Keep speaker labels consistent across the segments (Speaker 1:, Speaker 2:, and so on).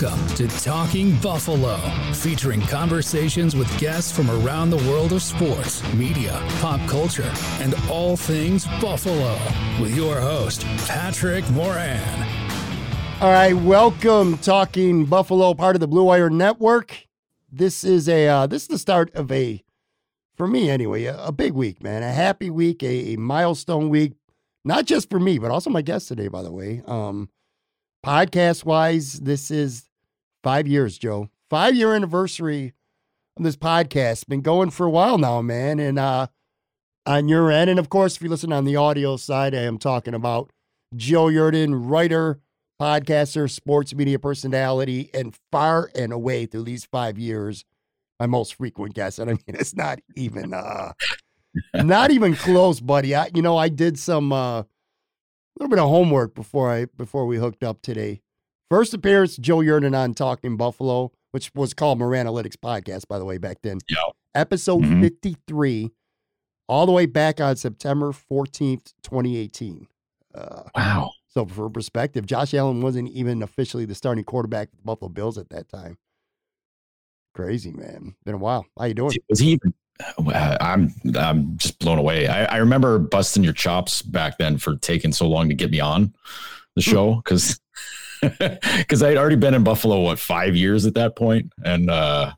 Speaker 1: Welcome to Talking Buffalo, featuring conversations with guests from around the world of sports, media, pop culture, and all things Buffalo. With your host, Patrick Moran.
Speaker 2: All right, welcome Talking Buffalo, part of the Blue Wire Network. This is a uh, this is the start of a, for me anyway, a, a big week, man. A happy week, a, a milestone week, not just for me, but also my guest today, by the way. Um, podcast wise, this is five years, Joe. Five year anniversary of this podcast. Been going for a while now, man. And uh on your end, and of course, if you listen on the audio side, I am talking about Joe Yerdon, writer, podcaster, sports media personality, and far and away through these five years, my most frequent guest. And I mean, it's not even uh not even close, buddy. I you know, I did some uh little bit of homework before I before we hooked up today. First appearance, Joe Yerdon on Talking Buffalo, which was called Moranalytics Podcast, by the way, back then.
Speaker 3: Yeah.
Speaker 2: Episode
Speaker 3: Mhm.
Speaker 2: 53, all the way back on September 14th, 2018. Uh,
Speaker 3: Wow.
Speaker 2: so for perspective, Josh Allen wasn't even officially the starting quarterback of the Buffalo Bills at that time. Crazy, man. Been a while. How you doing?
Speaker 3: Was he even? uh, I'm I'm just blown away. I, I remember busting your chops back then for taking so long to get me on the
Speaker 2: Hmm.
Speaker 3: show because because I had already been in Buffalo what five years at that point, and uh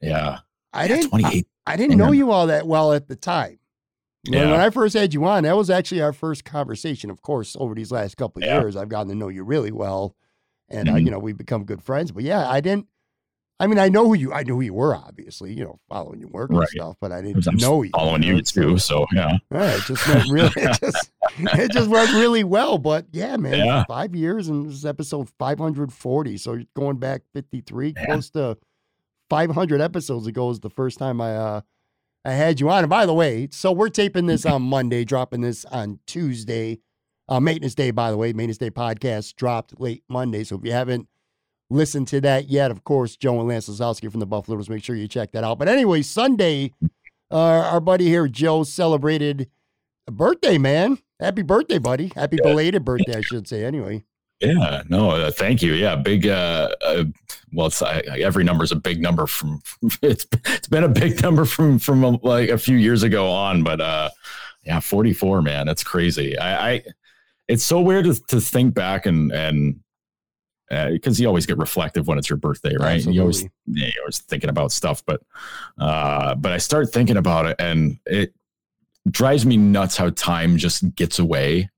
Speaker 3: yeah,
Speaker 2: I
Speaker 3: yeah,
Speaker 2: didn't I,
Speaker 3: 28.
Speaker 2: I didn't know you all that well at the time. When,
Speaker 3: Yeah.
Speaker 2: when I first had you on, that was actually our first conversation. Of course, over these last couple of
Speaker 3: Yeah.
Speaker 2: years, I've gotten to know you really well, and uh,
Speaker 3: Mhm.
Speaker 2: you know we've become good friends. But yeah, I didn't. I mean, I know who you. I knew who you were, obviously. You know, following your work and stuff, but I
Speaker 3: I'm
Speaker 2: didn't know you.
Speaker 3: following you
Speaker 2: so-
Speaker 3: too. So yeah,
Speaker 2: All right, just went really. Just, it just worked really well. But yeah, man,
Speaker 3: Yeah.
Speaker 2: five years and this is episode five hundred forty. So you're going back fifty three,
Speaker 3: Yeah.
Speaker 2: close to five hundred episodes ago is the first time I uh I had you on. And by the way, so we're taping this on Monday, dropping this on Tuesday. Uh, maintenance day, by the way, maintenance day podcast dropped late Monday. So if you haven't listened to that yet, of course, Joe and Lance Lysowski from the Buffalo Bills, make sure you check that out. But anyway, Sunday, uh, our buddy here, Joe, celebrated a birthday, man. Happy birthday, buddy. Happy belated birthday, I should say. Anyway,
Speaker 3: yeah. No, uh, thank you. Yeah, big. uh, uh Well, it's I, I- every number is a big number from. It's it's been a big number from from uh, like a few years ago on, but uh yeah, 44, man, that's crazy. I, I it's so weird to, to think back and and because you always get reflective when it's your birthday, right? You always yeah, you're always thinking about stuff, but uh, but I start thinking about it, and it drives me nuts how time just gets away.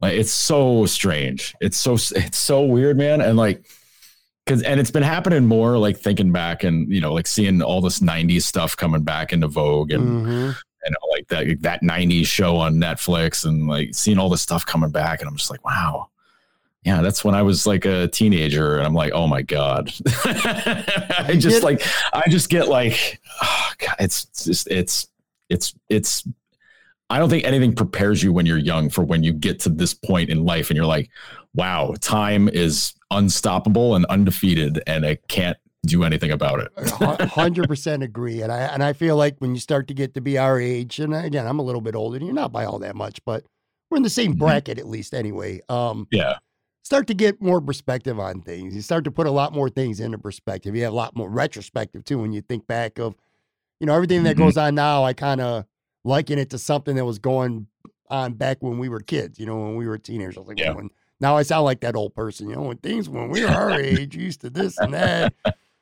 Speaker 3: Like it's so strange. It's so it's so weird, man, and like. Cause, and it's been happening more like thinking back and you know like seeing all this 90s stuff coming back into vogue and
Speaker 2: Mhm.
Speaker 3: you know, like that that '90s show on Netflix, and like seeing all this stuff coming back, and I'm just like, wow, yeah, that's when I was like a teenager, and I'm like, oh my god, I just like, I just get like, oh god, it's just it's it's it's. I don't think anything prepares you when you're young for when you get to this point in life, and you're like, wow, time is unstoppable and undefeated, and I can't do anything about it.
Speaker 2: Hundred percent agree, and I and I feel like when you start to get to be our age, and again, I'm a little bit older, and you're not by all that much, but we're in the same
Speaker 3: Mhm.
Speaker 2: bracket at least, anyway. Um,
Speaker 3: Yeah.
Speaker 2: start to get more perspective on things. You start to put a lot more things into perspective. You have a lot more retrospective too when you think back of, you know, everything that
Speaker 3: Mhm.
Speaker 2: goes on now. I kind of liken it to something that was going on back when we were kids. You know, when we were teenagers. I was like,
Speaker 3: Yeah.
Speaker 2: when, now I sound like that old person. You know, when things when we were our age, used to this and that,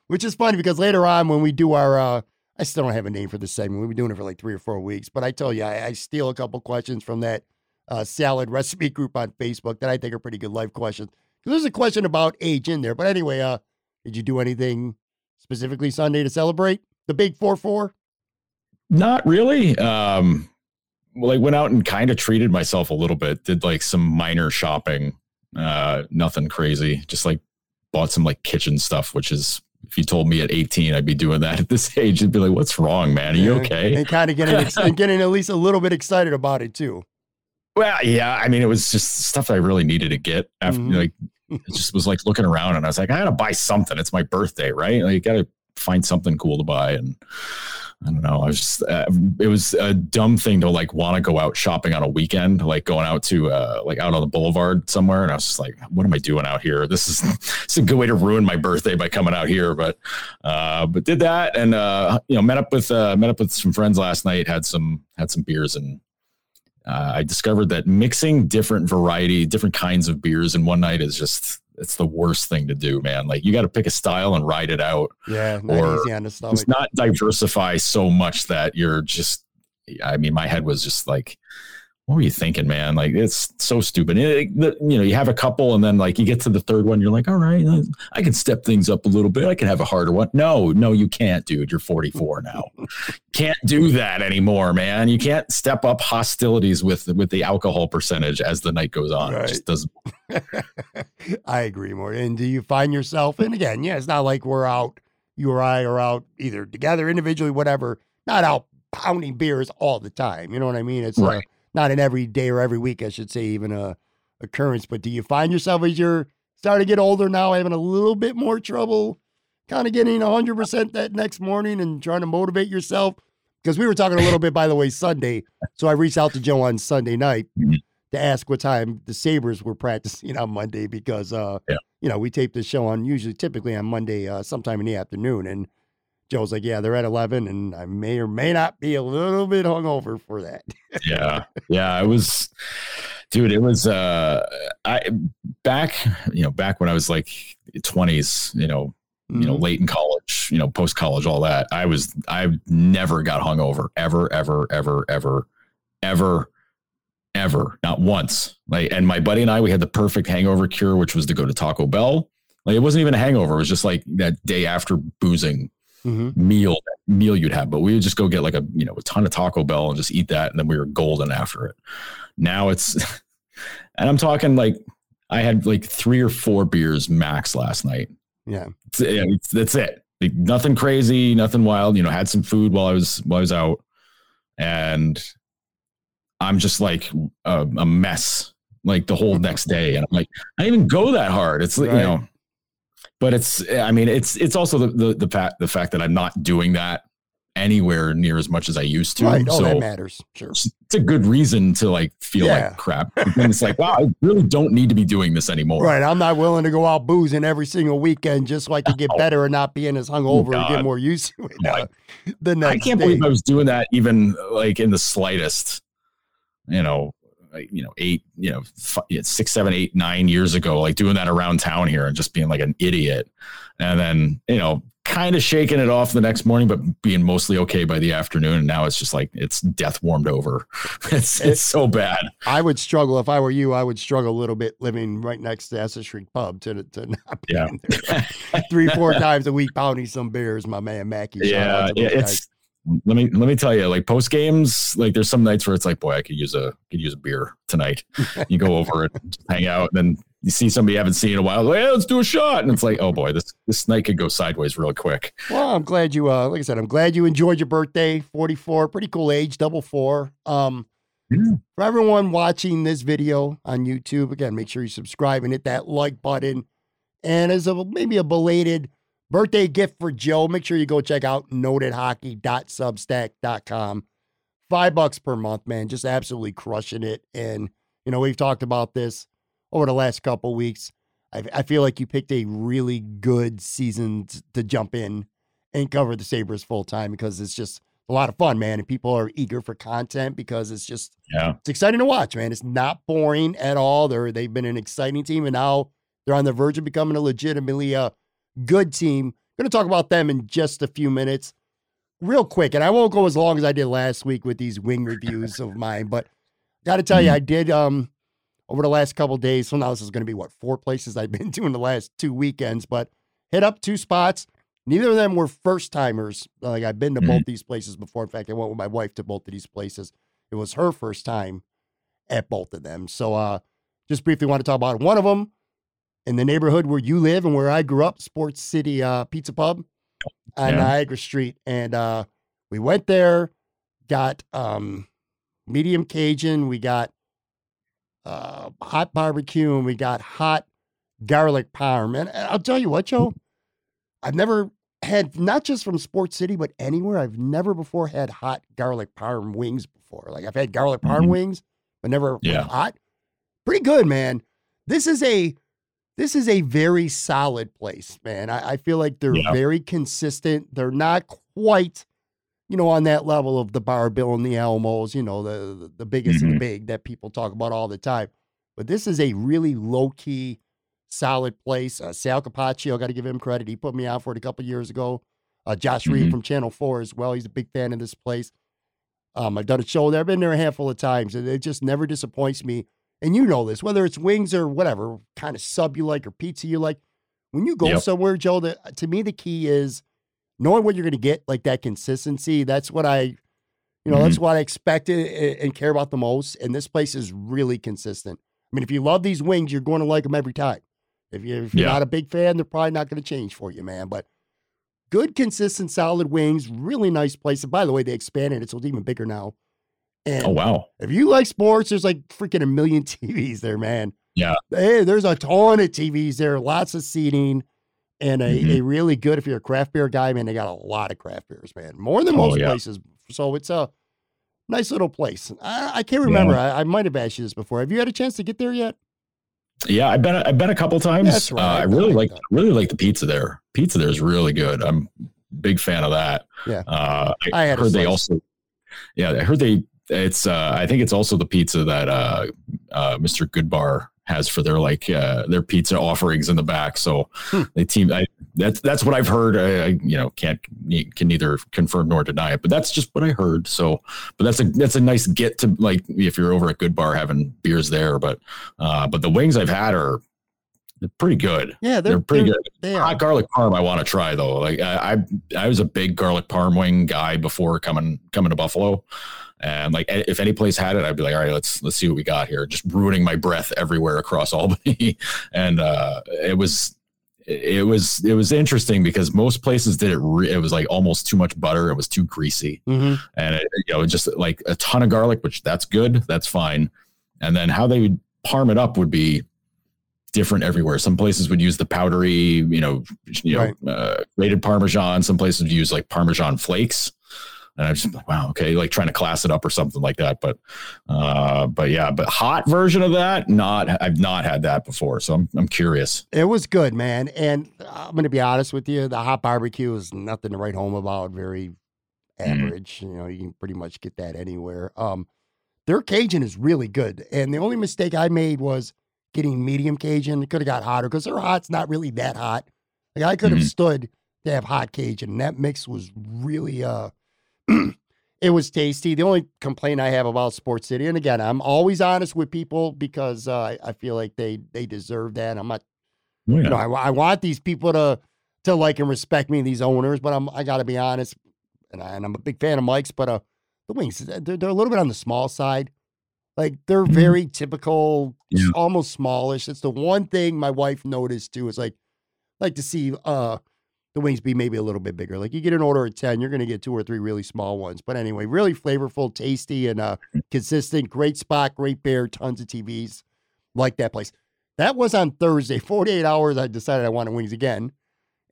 Speaker 2: which is funny because later on when we do our, uh, I still don't have a name for this segment. We've been doing it for like three or four weeks, but I tell you, I, I steal a couple questions from that uh, salad recipe group on Facebook that I think are pretty good life questions. There's a question about age in there, but anyway, uh, did you do anything specifically Sunday to celebrate the big four four?
Speaker 3: Not really. Um, like went out and kind of treated myself a little bit. Did like some minor shopping. Uh, nothing crazy. Just like bought some like kitchen stuff, which is if you told me at 18 I'd be doing that at this age, I'd be like, "What's wrong, man? Are you okay?"
Speaker 2: And kind of getting ex- and getting at least a little bit excited about it too.
Speaker 3: Well, yeah. I mean, it was just stuff I really needed to get. After
Speaker 2: Mhm.
Speaker 3: like, it just was like looking around, and I was like, I gotta buy something. It's my birthday, right? Like, you gotta find something cool to buy. And I don't know. I was just, uh, it was a dumb thing to like want to go out shopping on a weekend, like going out to uh, like out on the boulevard somewhere. And I was just like, what am I doing out here? This is, it's a good way to ruin my birthday by coming out here. But, uh, but did that and, uh, you know, met up with, uh, met up with some friends last night, had some, had some beers and, uh, I discovered that mixing different variety, different kinds of beers in one night is just, it's the worst thing to do, man. Like you got to pick a style and ride it out
Speaker 2: Yeah, not
Speaker 3: Or
Speaker 2: easy on the stomach.
Speaker 3: just not diversify so much that you're just i mean my head was just like what were you thinking man like it's so stupid It- the- you know you have a couple and then like you get to the third one you're like all right I- can step things up a little bit i can have a harder one no no you can't dude you're 44 now can't do that anymore man you can't step up hostilities with with the alcohol percentage as the night goes on
Speaker 2: Right.
Speaker 3: it just doesn't
Speaker 2: I agree more. And do you find yourself, and again, yeah, it's not like we're out, you or I are out either together, individually, whatever, not out pounding beers all the time. You know what I mean? It's uh,
Speaker 3: Right.
Speaker 2: Not an every day or every week, I should say, even a occurrence. But do you find yourself as you're starting to get older now, having a little bit more trouble kind of getting 100% that next morning and trying to motivate yourself? Because we were talking a little bit, by the way, Sunday. So I reached out to Joe on Sunday night
Speaker 3: Mhm.
Speaker 2: to ask what time the Sabres were practicing on Monday because, uh,
Speaker 3: Yeah.
Speaker 2: you know, we tape the show on usually typically on Monday, uh, sometime in the afternoon. And Joe's like, yeah, they're at 11. And I may or may not be a little bit hungover for that.
Speaker 3: yeah yeah it was dude it was uh i back you know back when i was like 20s you know you know late in college you know post college all that i was i never got hungover ever ever ever ever ever ever not once like and my buddy and i we had the perfect hangover cure which was to go to taco bell like it wasn't even a hangover it was just like that day after boozing
Speaker 2: Mhm.
Speaker 3: meal meal you'd have, but we would just go get like a you know a ton of Taco Bell and just eat that, and then we were golden after it. Now it's, and I'm talking like I had like three or four beers max last night.
Speaker 2: Yeah.
Speaker 3: It's- it's- that's it. Like, nothing crazy, nothing wild. You know, had some food while I was while I was out, and I'm just like a, a mess like the whole next day, and I'm like I didn't even go that hard. It's like
Speaker 2: Right.
Speaker 3: you know but it's i mean it's it's also the the the fact the fact that i'm not doing that anywhere near as much as i used to
Speaker 2: Right. Oh, that matters. Sure.
Speaker 3: it's a good reason to like feel
Speaker 2: Yeah.
Speaker 3: like crap then it's like wow i really don't need to be doing this anymore
Speaker 2: Right. I'm not willing to go out boozing every single weekend just so I can get
Speaker 3: Oh.
Speaker 2: better and not being as hungover and get more used to it. Uh, the next
Speaker 3: i can't
Speaker 2: day.
Speaker 3: believe i was doing that even like in the slightest you know you know eight you know f- six seven eight nine years ago like doing that around town here and just being like an idiot and then you know kind of shaking it off the next morning but being mostly okay by the afternoon and now it's just like it's death warmed over it's it's so bad
Speaker 2: I would struggle if I were you. I would struggle a little bit living right next to Essex Street Pub to to not be
Speaker 3: Yeah.
Speaker 2: in there three four times a week pounding some beers. My man Mackie.
Speaker 3: Yeah,
Speaker 2: out to
Speaker 3: yeah
Speaker 2: those guys.
Speaker 3: Let me let me tell you like post games like there's some nights where it's like boy i could use a could use a beer tonight you go over and hang out and then you see somebody you haven't seen in a while like, hey, let's do a shot and it's like oh boy this this night could go sideways real quick
Speaker 2: Well, I'm glad you. Uh, like I said, I'm glad you enjoyed your birthday. 44, pretty cool age, double four. Um,
Speaker 3: Yeah.
Speaker 2: for everyone watching this video on YouTube, again, make sure you subscribe and hit that like button. And as a maybe a belated birthday gift for Joe, make sure you go check out notedhockey.substack.com. Five bucks per month, man. Just absolutely crushing it. And, you know, we've talked about this over the last couple weeks. I, I feel like you picked a really good season t- to jump in and cover the Sabres full time because it's just a lot of fun, man. And people are eager for content because it's just
Speaker 3: Yeah.
Speaker 2: it's exciting to watch, man. It's not boring at all. They're they've been an exciting team, and now they're on the verge of becoming a legitimately uh, good team. Going to talk about them in just a few minutes, real quick, and I won't go as long as I did last week with these wing reviews of mine. But got to tell you, I did um over the last couple days. So now this is going to be what four places I've been to in the last two weekends, but hit up two spots. Neither of them were first timers. Like I've been to both these places before. In fact, I went with my wife to both of these places. It was her first time at both of them. So uh just briefly want to talk about one of them in the neighborhood where you live and where I grew up, Sports City uh Pizza Pub on
Speaker 3: Yeah.
Speaker 2: Niagara Street. And uh we went there, got um medium Cajun, we got uh hot barbecue, and we got hot garlic parm. And I'll tell you what, Joe, I've never had not just from Sports City, but anywhere. I've never before had hot garlic parm wings before. Like I've had garlic parm
Speaker 3: Mhm.
Speaker 2: wings, but never
Speaker 3: Yeah.
Speaker 2: hot. Pretty good, man. This is a this is a very solid place, man. I, I feel like they're
Speaker 3: Yeah.
Speaker 2: very consistent. They're not quite, you know, on that level of the Bar Bill and the Elmos, you know, the the, the biggest of the
Speaker 3: Mhm.
Speaker 2: big that people talk about all the time. But this is a really low key, solid place. Uh, Sal Capaccio, I got to give him credit. He put me out for it a couple years ago. Uh, Josh Reed
Speaker 3: Mhm.
Speaker 2: from Channel 4 as well. He's a big fan of this place. Um, I've done a show there. I've been there a handful of times, and it just never disappoints me. And you know this, whether it's wings or whatever kind of sub you like or pizza you like. When you go
Speaker 3: Yep.
Speaker 2: somewhere, Joe, the, to me, the key is knowing what you're going to get, like that consistency. That's what I, you know, that's mm-hmm. what I expected and, and care about the most. And this place is really consistent. I mean, if you love these wings, you're going to like them every time. If, you, if you're
Speaker 3: Yeah.
Speaker 2: not a big fan, they're probably not going to change for you, man. But good, consistent, solid wings, really nice place. And by the way, they expanded it, so it's even bigger now. And
Speaker 3: Oh wow.
Speaker 2: if you like sports, there's like freaking a million TVs there, man.
Speaker 3: Yeah.
Speaker 2: Hey, there's a ton of TVs there, lots of seating, and a,
Speaker 3: Mhm.
Speaker 2: a really good, if you're a craft beer guy, man, they got a lot of craft beers, man. More than
Speaker 3: Oh,
Speaker 2: most
Speaker 3: yeah.
Speaker 2: places. So it's a nice little place. I, I can't remember. I, I might have asked you this before. Have you had a chance to get there yet?
Speaker 3: Yeah, I've been I've been a couple times.
Speaker 2: That's right.
Speaker 3: Uh, I really
Speaker 2: like
Speaker 3: really like the pizza there. Pizza there is really good. I'm a big fan of that.
Speaker 2: Yeah.
Speaker 3: Uh, I,
Speaker 2: I
Speaker 3: heard they also. Yeah, I heard they. It's. Uh, I think it's also the pizza that uh, uh, Mr. Goodbar has for their like uh, their pizza offerings in the back. So
Speaker 2: Hmm.
Speaker 3: they team. I, that's that's what I've heard. I, I you know can't can neither confirm nor deny it, but that's just what I heard. So, but that's a that's a nice get to like if you're over at Goodbar having beers there. But uh, but the wings I've had are they're pretty good.
Speaker 2: Yeah, they're,
Speaker 3: They're pretty
Speaker 2: they're-
Speaker 3: good.
Speaker 2: They.
Speaker 3: Hot garlic parm I want to try though. Like I, I I was a big garlic parm wing guy before coming coming to Buffalo. And like if any place had it, I'd be like, all right, let's let's see what we got here. Just ruining my breath everywhere across Albany. and uh it was it was it was interesting because most places did it re- it was like almost too much butter. It was too greasy.
Speaker 2: Mhm.
Speaker 3: and it, you know just like a ton of garlic which that's good. That's fine. And then how they would parm it up would be different everywhere. Some places would use the powdery you know you know uh, grated parmesan. Some places would use like parmesan flakes and I was just like, wow, okay, like trying to class it up or something like that. But, uh, but yeah, but hot version of that, not, I've not had that before. So I'm, I'm curious.
Speaker 2: It was good, man. And I'm going to be honest with you. The hot barbecue is nothing to write home about. Very
Speaker 3: Mm.
Speaker 2: average. You know, you can pretty much get that anywhere. Um, their Cajun is really good. And the only mistake I made was getting medium Cajun. It could have got hotter because their hot's not really that hot. Like I could have
Speaker 3: Mhm.
Speaker 2: stood to have hot Cajun. And that mix was really uh it was tasty. The only complaint I have about Sports City, and again, I'm always honest with people because uh, I, feel like they they deserve that. I'm not
Speaker 3: Oh,
Speaker 2: you know, I, I want these people to to like and respect me, these owners, but I'm I got to be honest, and, I, and I'm a big fan of Mike's, but uh, the wings they're, they're a little bit on the small side. Like they're
Speaker 3: Mhm.
Speaker 2: very typical,
Speaker 3: Yeah.
Speaker 2: almost smallish. It's the one thing my wife noticed too. Is like like to see uh the wings be maybe a little bit bigger. Like you get an order of ten, you're gonna get two or three really small ones. But anyway, really flavorful, tasty, and uh consistent. Great spot, great beer, tons of TVs. Like that place. That was on Thursday. 48 hours. I decided I wanted wings again.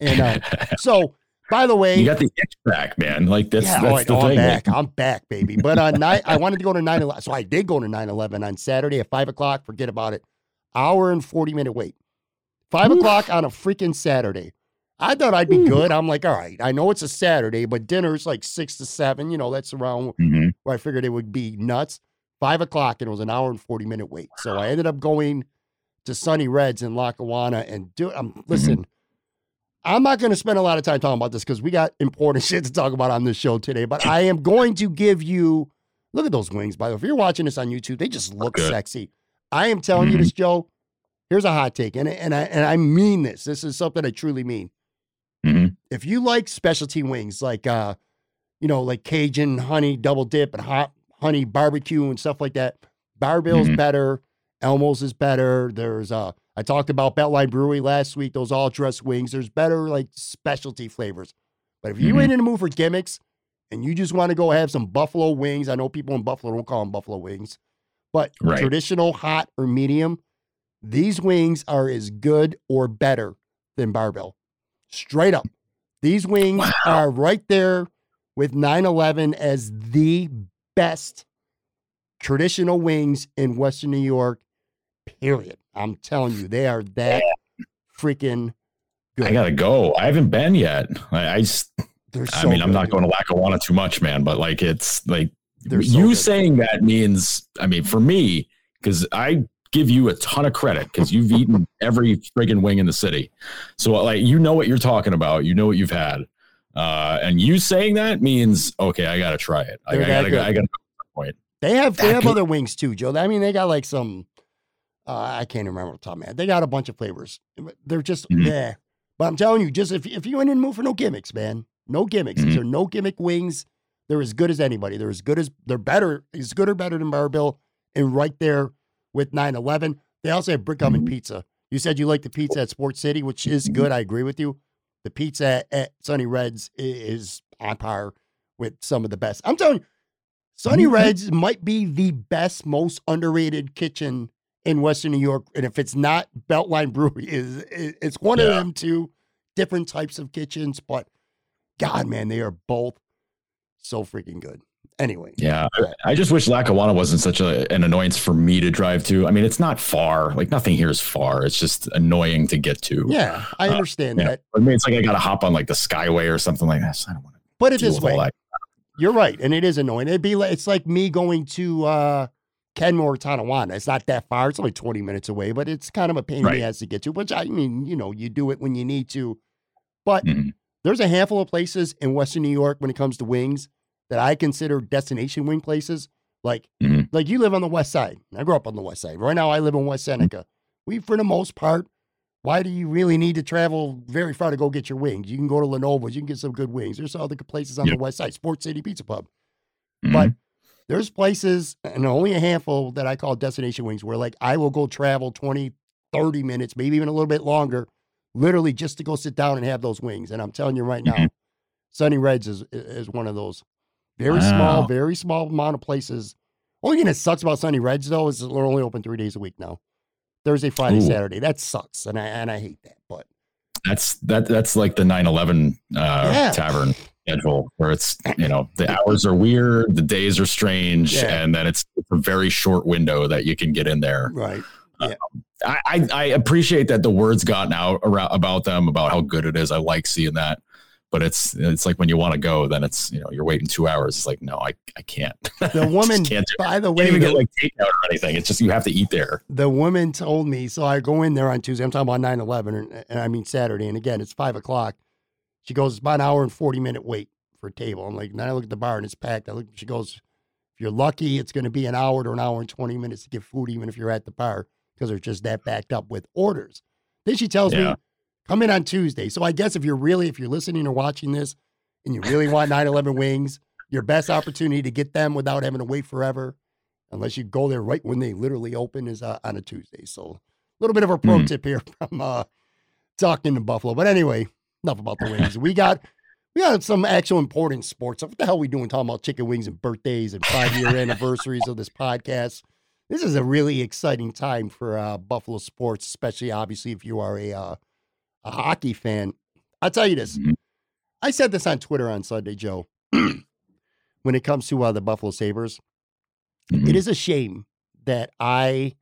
Speaker 2: And uh, so, by the way,
Speaker 3: you got the itch back, man. Like that's,
Speaker 2: yeah,
Speaker 3: that's
Speaker 2: right,
Speaker 3: the
Speaker 2: oh, I'm
Speaker 3: thing.
Speaker 2: back. I'm back, baby. But on night, I wanted to go to 9 11. So I did go to 9 11 on Saturday at 5 o'clock. Forget about it. Hour and 40 minute wait. Five Oof. o'clock on a freaking Saturday. I thought I'd be Ooh. good. I'm like, all right, I know it's a Saturday, but dinner's like six to seven. You know, that's around mm-hmm. where I figured it would be nuts. Five o'clock, and it was an hour and 40 minute wait. So I ended up going to Sonny Red's in Lackawanna and do I'm mm-hmm. listen. Mm-hmm. I'm not going to spend a lot of time talking about this because we got important shit to talk about on this show today. But I am going to give you look at those wings. By the way, if you're watching this on YouTube, they just look Good. sexy. I am telling mm-hmm. you this, Joe. Here's a hot take, and and I and I mean this. This is something I truly mean. Mm-hmm. If you like specialty wings, like uh, you know, like Cajun honey double dip and hot honey barbecue and stuff like that, Bar-Bill's mm-hmm. better. Elmo's is better. There's uh, I talked about Beltline Brewery last week. Those all dress wings. There's better like specialty flavors. But if you mm-hmm. ain't in the mood for gimmicks and you just want to go have some buffalo wings, I know people in Buffalo don't call them buffalo wings, but right. traditional hot or medium, these wings are as good or better than Bar-Bill. Straight up. These wings wow. are right there with 911 as the best traditional wings in Western New York, period. I'm telling you, they are that freaking good.
Speaker 3: I gotta go. I haven't been yet. I, I just, so I mean, I'm not going to Lackawanna too much, man, but like, it's like so you good. saying that means, I mean, for me, because I give you a ton of credit because you've eaten every friggin' wing in the city. So like you know what you're talking about. You know what you've had. Uh, and you saying that means okay, I gotta try it. I, I, gotta, I gotta
Speaker 2: point. They have they have other wings too, Joe. I mean, they got like some. Uh, I can't remember what the top man. They got a bunch of flavors. They're just mm-hmm. yeah. But I'm telling you, just if if you ain't in the mood for no gimmicks, man, no gimmicks. Mm-hmm. These are no gimmick wings. They're as good as anybody. They're as good as they're better, as good or better than Bar-Bill, and right there with 911. They also have brick oven pizza. You said you like the pizza at Sports City, which is good. I agree with you. The pizza at, at Sonny Red's is on par with some of the best. I'm telling you, Sonny mm-hmm. Reds might be the best, most underrated kitchen in Western New York. And if it's not Beltline Brewery, is it's one yeah. of them two different types of kitchens. But God, man, they are both so freaking good. Anyway.
Speaker 3: Yeah. I just wish Lackawanna wasn't such a, an annoyance for me to drive to. I mean, it's not far. Like nothing here is far. It's just annoying to get to.
Speaker 2: Yeah, I uh, understand uh, that.
Speaker 3: Yeah. I mean, it's like I got to hop on like the Skyway or something like that. So I don't want to.
Speaker 2: Put it this way. You're right, and it is annoying. It'd be like it's like me going to uh Kenmore, Tonawanda. It's not that far. It's only 20 minutes away, but it's kind of a pain right. in the ass to get to. Which I mean, you know, you do it when you need to. But mm-hmm. there's a handful of places in Western New York when it comes to wings that I consider destination wing places. Like, mm-hmm. like you live on the west side. I grew up on the west side. Right now, I live in West Seneca. We, for the most part, why do you really need to travel very far to go get your wings? You can go to La Nova's. You can get some good wings. There's other places on yep. the west side, Sports City Pizza Pub. Mm-hmm. But there's places, and only a handful that I call destination wings, where like I will go travel 20, 30 minutes, maybe even a little bit longer, literally just to go sit down and have those wings. And I'm telling you right now, mm-hmm. Sonny Red's is is one of those. Very wow. small, very small amount of places. Only thing that sucks about Sonny Red's though is they're only open three days a week now. Thursday, Friday, Ooh. Saturday. That sucks, and I and I hate that. But
Speaker 3: that's that that's like the 9-11 uh, yeah. tavern schedule where it's you know the hours are weird, the days are strange, yeah. and then it's, a very short window that you can get in there.
Speaker 2: Right. Yeah.
Speaker 3: Um, I, I appreciate that the word's gotten out around, about them about how good it is. I like seeing that but it's it's like when you want to go, then it's you know you're waiting two hours. It's like no, I I can't.
Speaker 2: The woman, can't by the way,
Speaker 3: can't even get like takeout or anything. It's just you have to eat there.
Speaker 2: The woman told me so. I go in there on Tuesday. I'm talking about 9/11, and, and I mean Saturday. And again, it's five o'clock. She goes, it's about an hour and 40 minute wait for a table. I'm like, then I look at the bar and it's packed. I look. She goes, if you're lucky, it's going to be an hour to an hour and 20 minutes to get food, even if you're at the bar, because they're just that backed up with orders. Then she tells yeah. me, come in on Tuesday. So I guess if you're really, if you're listening or watching this, and you really want 911 wings, your best opportunity to get them without having to wait forever, unless you go there right when they literally open, is uh, on a Tuesday. So a little bit of a pro mm. tip here from uh, talking to Buffalo. But anyway, enough about the wings. We got we got some actual important sports. What the hell are we doing talking about chicken wings and birthdays and five year anniversaries of this podcast? This is a really exciting time for uh, Buffalo sports, especially obviously if you are a uh, a hockey fan. I'll tell you this. Mm-hmm. I said this on Twitter on Sunday, Joe. when it comes to uh, the Buffalo Sabres, mm-hmm. it is a shame that I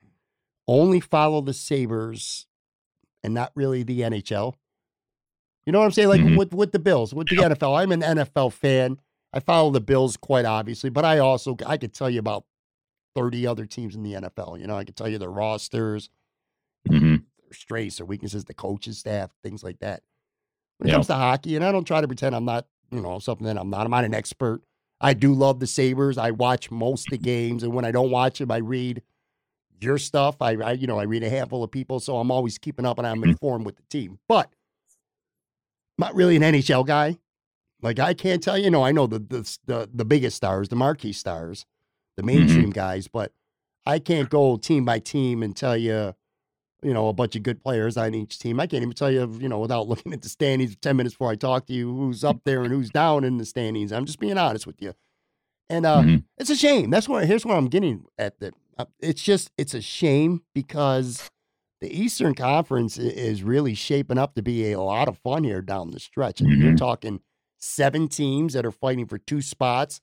Speaker 2: only follow the Sabres and not really the NHL. You know what I'm saying? Like
Speaker 3: Mhm.
Speaker 2: with with the Bills, with the NFL. I'm an NFL fan. I follow the Bills quite obviously, but I also I could tell you about 30 other teams in the NFL. You know, I could tell you their rosters,
Speaker 3: hmm
Speaker 2: their strengths, or weaknesses, the coaches, staff, things like that. When it
Speaker 3: Yeah.
Speaker 2: comes to hockey, and I don't try to pretend I'm not, you know, something that I'm not. I'm not an expert. I do love the Sabres. I watch most of the games, and when I don't watch them, I read your stuff. I, I you know, I read a handful of people, so I'm always keeping up and I'm
Speaker 3: Mhm.
Speaker 2: informed with the team. But I'm not really an NHL guy. Like I can't tell you, know, I know the the the, the biggest stars, the marquee stars, the mainstream guys, but I can't go team by team and tell you, you know, a bunch of good players on each team. I can't even tell you, you know, without looking at the standings 10 minutes before I talk to you, who's up there and who's down in the standings. I'm just being honest with you. And uh,
Speaker 3: Mhm.
Speaker 2: it's a shame. That's where, here's where I'm getting at. The, uh, it's just, it's a shame because the Eastern Conference is really shaping up to be a lot of fun here down the stretch. I mean, you're
Speaker 3: Mhm.
Speaker 2: talking seven teams that are fighting for two spots.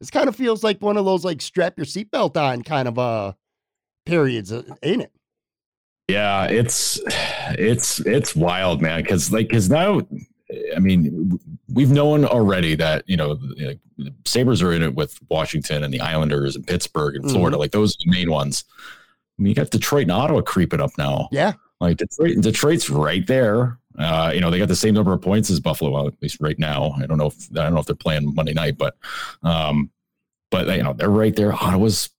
Speaker 2: This kind of feels like one of those like strap your seatbelt on kind of uh periods, uh, ain't it?
Speaker 3: Yeah, it's it's it's wild, man. Because like, because now, I mean, we've known already that you know the the Sabres are in it with Washington and the Islanders and Pittsburgh and Florida. Like those are the main ones. I mean, you got Detroit and Ottawa creeping up now.
Speaker 2: Yeah.
Speaker 3: Like Detroit, Detroit's right there. Uh, you know, they got the same number of points as Buffalo, well, at least right now. I don't know if I don't know if they're playing Monday night, but um, but you know, they're right there. Ottawa's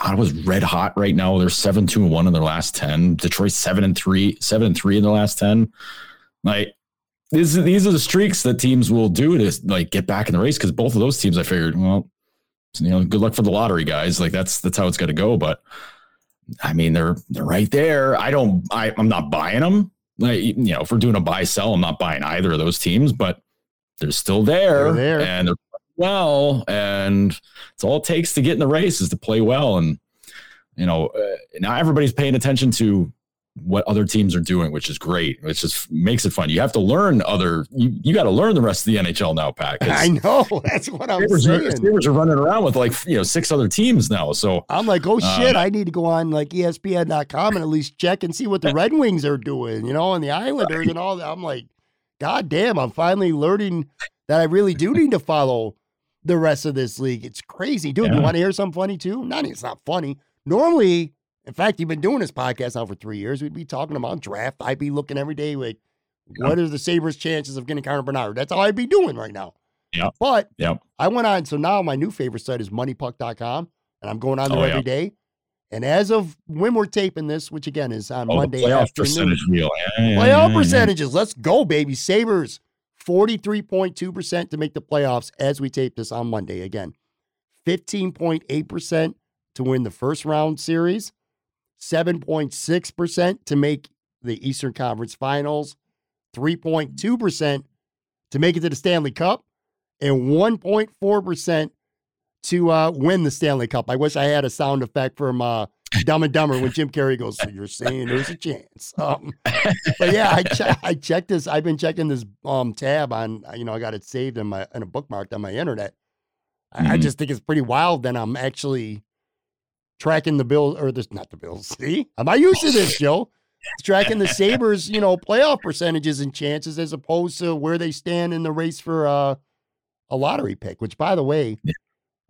Speaker 3: Ottawa's red hot right now. They're seven two and one in their last ten. Detroit seven and three, seven and three in the last ten. Like these, these are the streaks that teams will do to like get back in the race because both of those teams, I figured, well, you know, good luck for the lottery guys. Like that's that's how it's got to go. But I mean, they're they're right there. I don't. I, I'm not buying them. Like you know, if we're doing a buy sell, I'm not buying either of those teams. But they're still there,
Speaker 2: They're there.
Speaker 3: and they're well, and it's all it takes to get in the race is to play well. And you know, uh, now everybody's paying attention to what other teams are doing, which is great. It just makes it fun. You have to learn other. You, you got to learn the rest of the NHL now, Pat. 'cause
Speaker 2: I know. That's what I'm
Speaker 3: Sabres are. Sabres are running around with like you know six other teams now. So
Speaker 2: I'm like, oh
Speaker 3: Um,
Speaker 2: shit, I need to go on like ESPN.com and at least check and see what the Red Wings are doing, you know, and the Islanders and all that. I'm like, God damn, I'm finally learning that I really do need to follow the rest of this league. It's crazy. Dude, you want to hear something funny too? Not it's not funny. Normally, in fact, you've been doing this podcast now for three years. We'd be talking about draft. I'd be looking every day like, what are the Sabres' chances of getting Connor Bedard? That's all I'd be doing right now.
Speaker 3: Yep.
Speaker 2: But
Speaker 3: Yep.
Speaker 2: I went on. So now my new favorite site is moneypuck.com, and I'm going on there
Speaker 3: Oh,
Speaker 2: every
Speaker 3: yeah.
Speaker 2: day. And as of when we're taping this, which again is on
Speaker 3: oh,
Speaker 2: Monday
Speaker 3: playoff
Speaker 2: afternoon,
Speaker 3: percentage wheel. Yeah, yeah,
Speaker 2: playoff
Speaker 3: yeah, yeah.
Speaker 2: percentages. Let's go, baby. Sabres, 43.2% to make the playoffs as we tape this on Monday. Again, 15.8% to win the first round series, 7.6% to make the Eastern Conference Finals, 3.2% to make it to the Stanley Cup, and 1.4% to uh, win the Stanley Cup. I wish I had a sound effect from uh, Dumb and Dumber when Jim Carrey goes, "So you're saying there's a chance?" Um, but yeah, I che- I checked this. I've been checking this um tab on. You know, I got it saved in my in a bookmarked on my internet. I, I
Speaker 3: Mhm.
Speaker 2: just think it's pretty wild. Then I'm actually tracking the Bills or this not the Bills. See, am I used to this, Joe? Tracking the Sabres, you know, playoff percentages and chances as opposed to where they stand in the race for uh, a lottery pick. Which, by the way,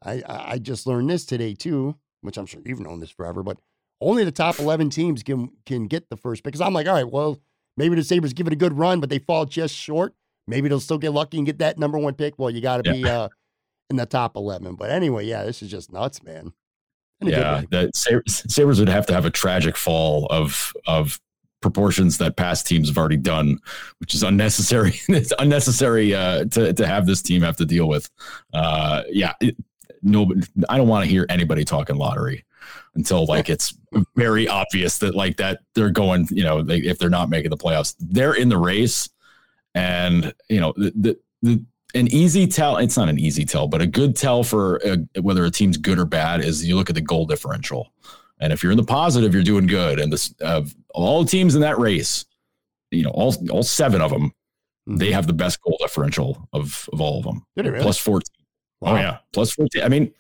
Speaker 2: I I I just learned this today too, which I'm sure you've known this forever, but only the top 11 teams can can get the first pick. Because I'm like, all right, well, maybe the Sabres give it a good run, but they fall just short. Maybe they'll still get lucky and get that number one pick. Well, you got to
Speaker 3: Yeah.
Speaker 2: be uh, in the top 11. But anyway, yeah, this is just nuts, man.
Speaker 3: Yeah, the Sabres, Sabres would have to have a tragic fall of of proportions that past teams have already done, which is unnecessary. it's unnecessary uh, to to have this team have to deal with. Uh, yeah, it, no, I don't want to hear anybody talking lottery until like it's very obvious that like that they're going. You know, they, if they're not making the playoffs, they're in the race, and you know the the. the an easy tell it's not an easy tell but a good tell for uh whether a team's good or bad is you look at the goal differential and if you're in the positive you're doing good and this of all the teams in that race you know all all seven of them they have the best goal differential of of all of them
Speaker 2: really?
Speaker 3: plus 14 Oh yeah, plus 14. I mean,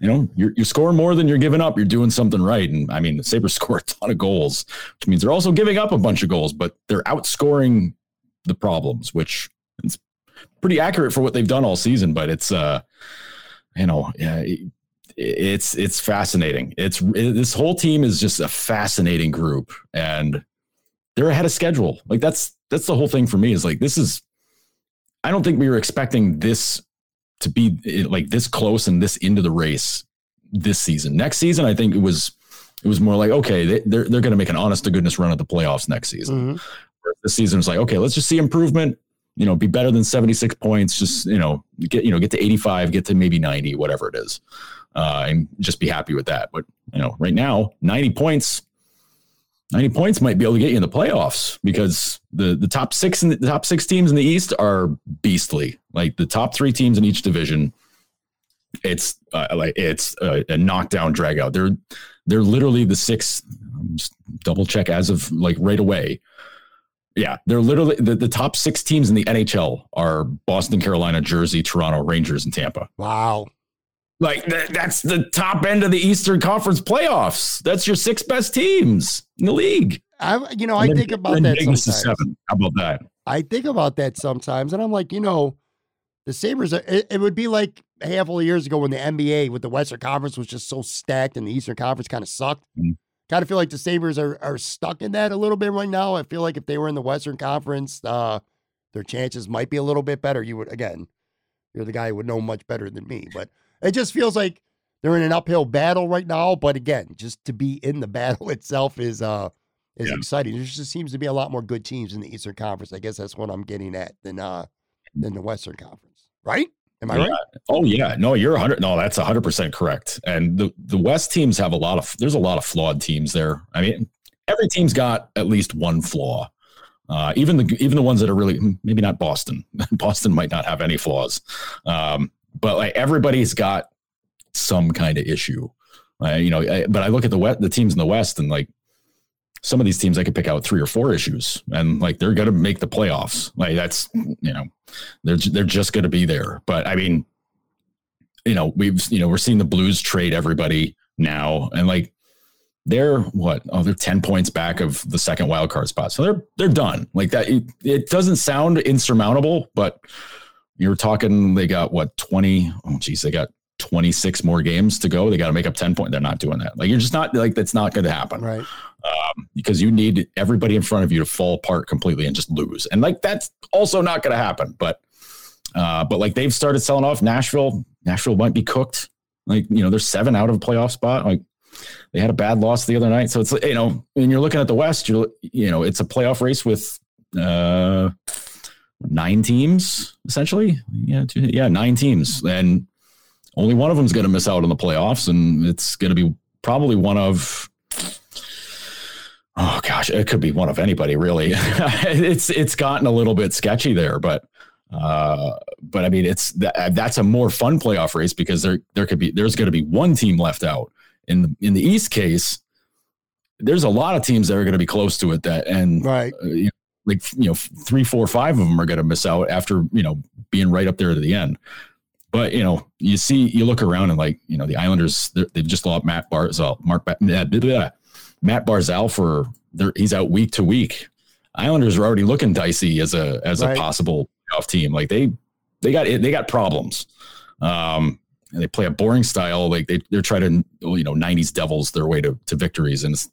Speaker 3: you know, you're, you're scoring more than you're giving up. You're doing something right. And I mean, the Sabres score a ton of goals, which means they're also giving up a bunch of goals, but they're outscoring the problems, which is pretty accurate for what they've done all season. But it's, uh, you know, yeah, it's it's fascinating. It's it, this whole team is just a fascinating group, and they're ahead of schedule. Like that's that's the whole thing for me. Is like this is. I don't think we were expecting this to be eh, like this close and this into the race this season. Next season, I think it was it was more like okay, they, they're they're going to make an honest to goodness run at the playoffs next season. Mm-hmm. This season was like okay, let's just see improvement. You know, be better than seventy six points. Just you know, get you know, get to eighty five, get to maybe ninety, whatever it is, uh, and just be happy with that. But you know, right now, ninety points 90 points might be able to get you in the playoffs because the the top six and the top six teams in the East are beastly. Like the top three teams in each division, it's uh, like it's a, a knockdown drag out. They're they're literally the six. Double check as of like right away. Yeah, they're literally the, the top six teams in the NHL are Boston, Carolina, Jersey, Toronto, Rangers, and Tampa.
Speaker 2: Wow.
Speaker 3: Like th- that's the top end of the Eastern Conference playoffs. That's your six best teams in the league.
Speaker 2: I, you know, I then, think about that
Speaker 3: sometimes. How about that?
Speaker 2: I think about that sometimes, and I'm like, you know, the Sabres. Are, it, it, would be like a handful of years ago when the NBA with the Western Conference was just so stacked, and the Eastern Conference kind of sucked. Mm. Kind of feel like the Sabres are are stuck in that a little bit right now. I feel like if they were in the Western Conference, uh, their chances might be a little bit better. You would again, you're the guy who would know much better than me, but it just feels like they're in an uphill battle right now. But again, just to be in the battle itself is uh is yeah. exciting. There just seems to be a lot more good teams in the Eastern Conference. I guess that's what I'm getting at than uh than the Western Conference. Right? Am I
Speaker 3: yeah.
Speaker 2: right?
Speaker 3: Oh yeah. No, you're 100. No, that's 100% correct. And the the West teams have a lot of there's a lot of flawed teams there. I mean, every team's got at least one flaw. Uh, even the even the ones that are really maybe not Boston. Boston might not have any flaws. Um, but like everybody's got some kind of issue. Uh, you know, I, but I look at the West, the teams in the West and like some of these teams I could pick out three or four issues and like they're going to make the playoffs. Like that's, you know, they're, they're just going to be there. But I mean, you know, we've, you know, we're seeing the blues trade everybody now and like they're what? Oh, they're 10 points back of the second wild card spot. So they're, they're done like that. It, it doesn't sound insurmountable, but you're talking, they got what, 20? Oh, geez, they got 26 more games to go. They got to make up 10 points. They're not doing that. Like, you're just not, like, that's not going to happen.
Speaker 2: Right.
Speaker 3: Um, because you need everybody in front of you to fall apart completely and just lose. And, like, that's also not going to happen. But, uh, but like, they've started selling off Nashville. Nashville might be cooked. Like, you know, they're seven out of a playoff spot. Like, they had a bad loss the other night. So it's, you know, when you're looking at the West, you're, you know, it's a playoff race with, uh, nine teams essentially. Yeah, two, yeah, nine teams, and only one of them is going to miss out on the playoffs, and it's going to be probably one of. Oh gosh, it could be one of anybody really. it's it's gotten a little bit sketchy there, but uh, but I mean it's that, that's a more fun playoff race because there there could be there's going to be one team left out in the, in the East case. There's a lot of teams that are going to be close to it that and
Speaker 2: right.
Speaker 3: Uh, you know, like you know three four five of them are going to miss out after you know being right up there to the end but you know you see you look around and like you know the islanders they've just lost matt barzal mark blah, blah, blah, matt barzal for he's out week to week. Islanders are already looking dicey as a as right. a possible off team. Like they they got they got problems. Um and they play a boring style. Like they, they're trying to you know 90s devils their way to, to victories. And it's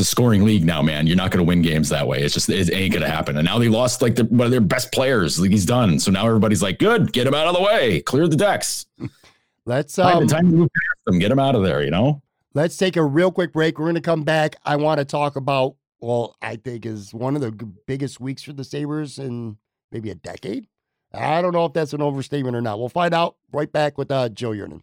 Speaker 3: a scoring league now, man. You're not going to win games that way. It's just it ain't going to happen. And now they lost like the, one of their best players. Like he's done. So now everybody's like, good, get him out of the way, clear the decks.
Speaker 2: Let's um,
Speaker 3: time, time to move past them, get him out of there. You know.
Speaker 2: Let's take a real quick break. We're going to come back. I want to talk about well, I think is one of the biggest weeks for the Sabres in maybe a decade. I don't know if that's an overstatement or not. We'll find out right back with uh, Joe Yerdon.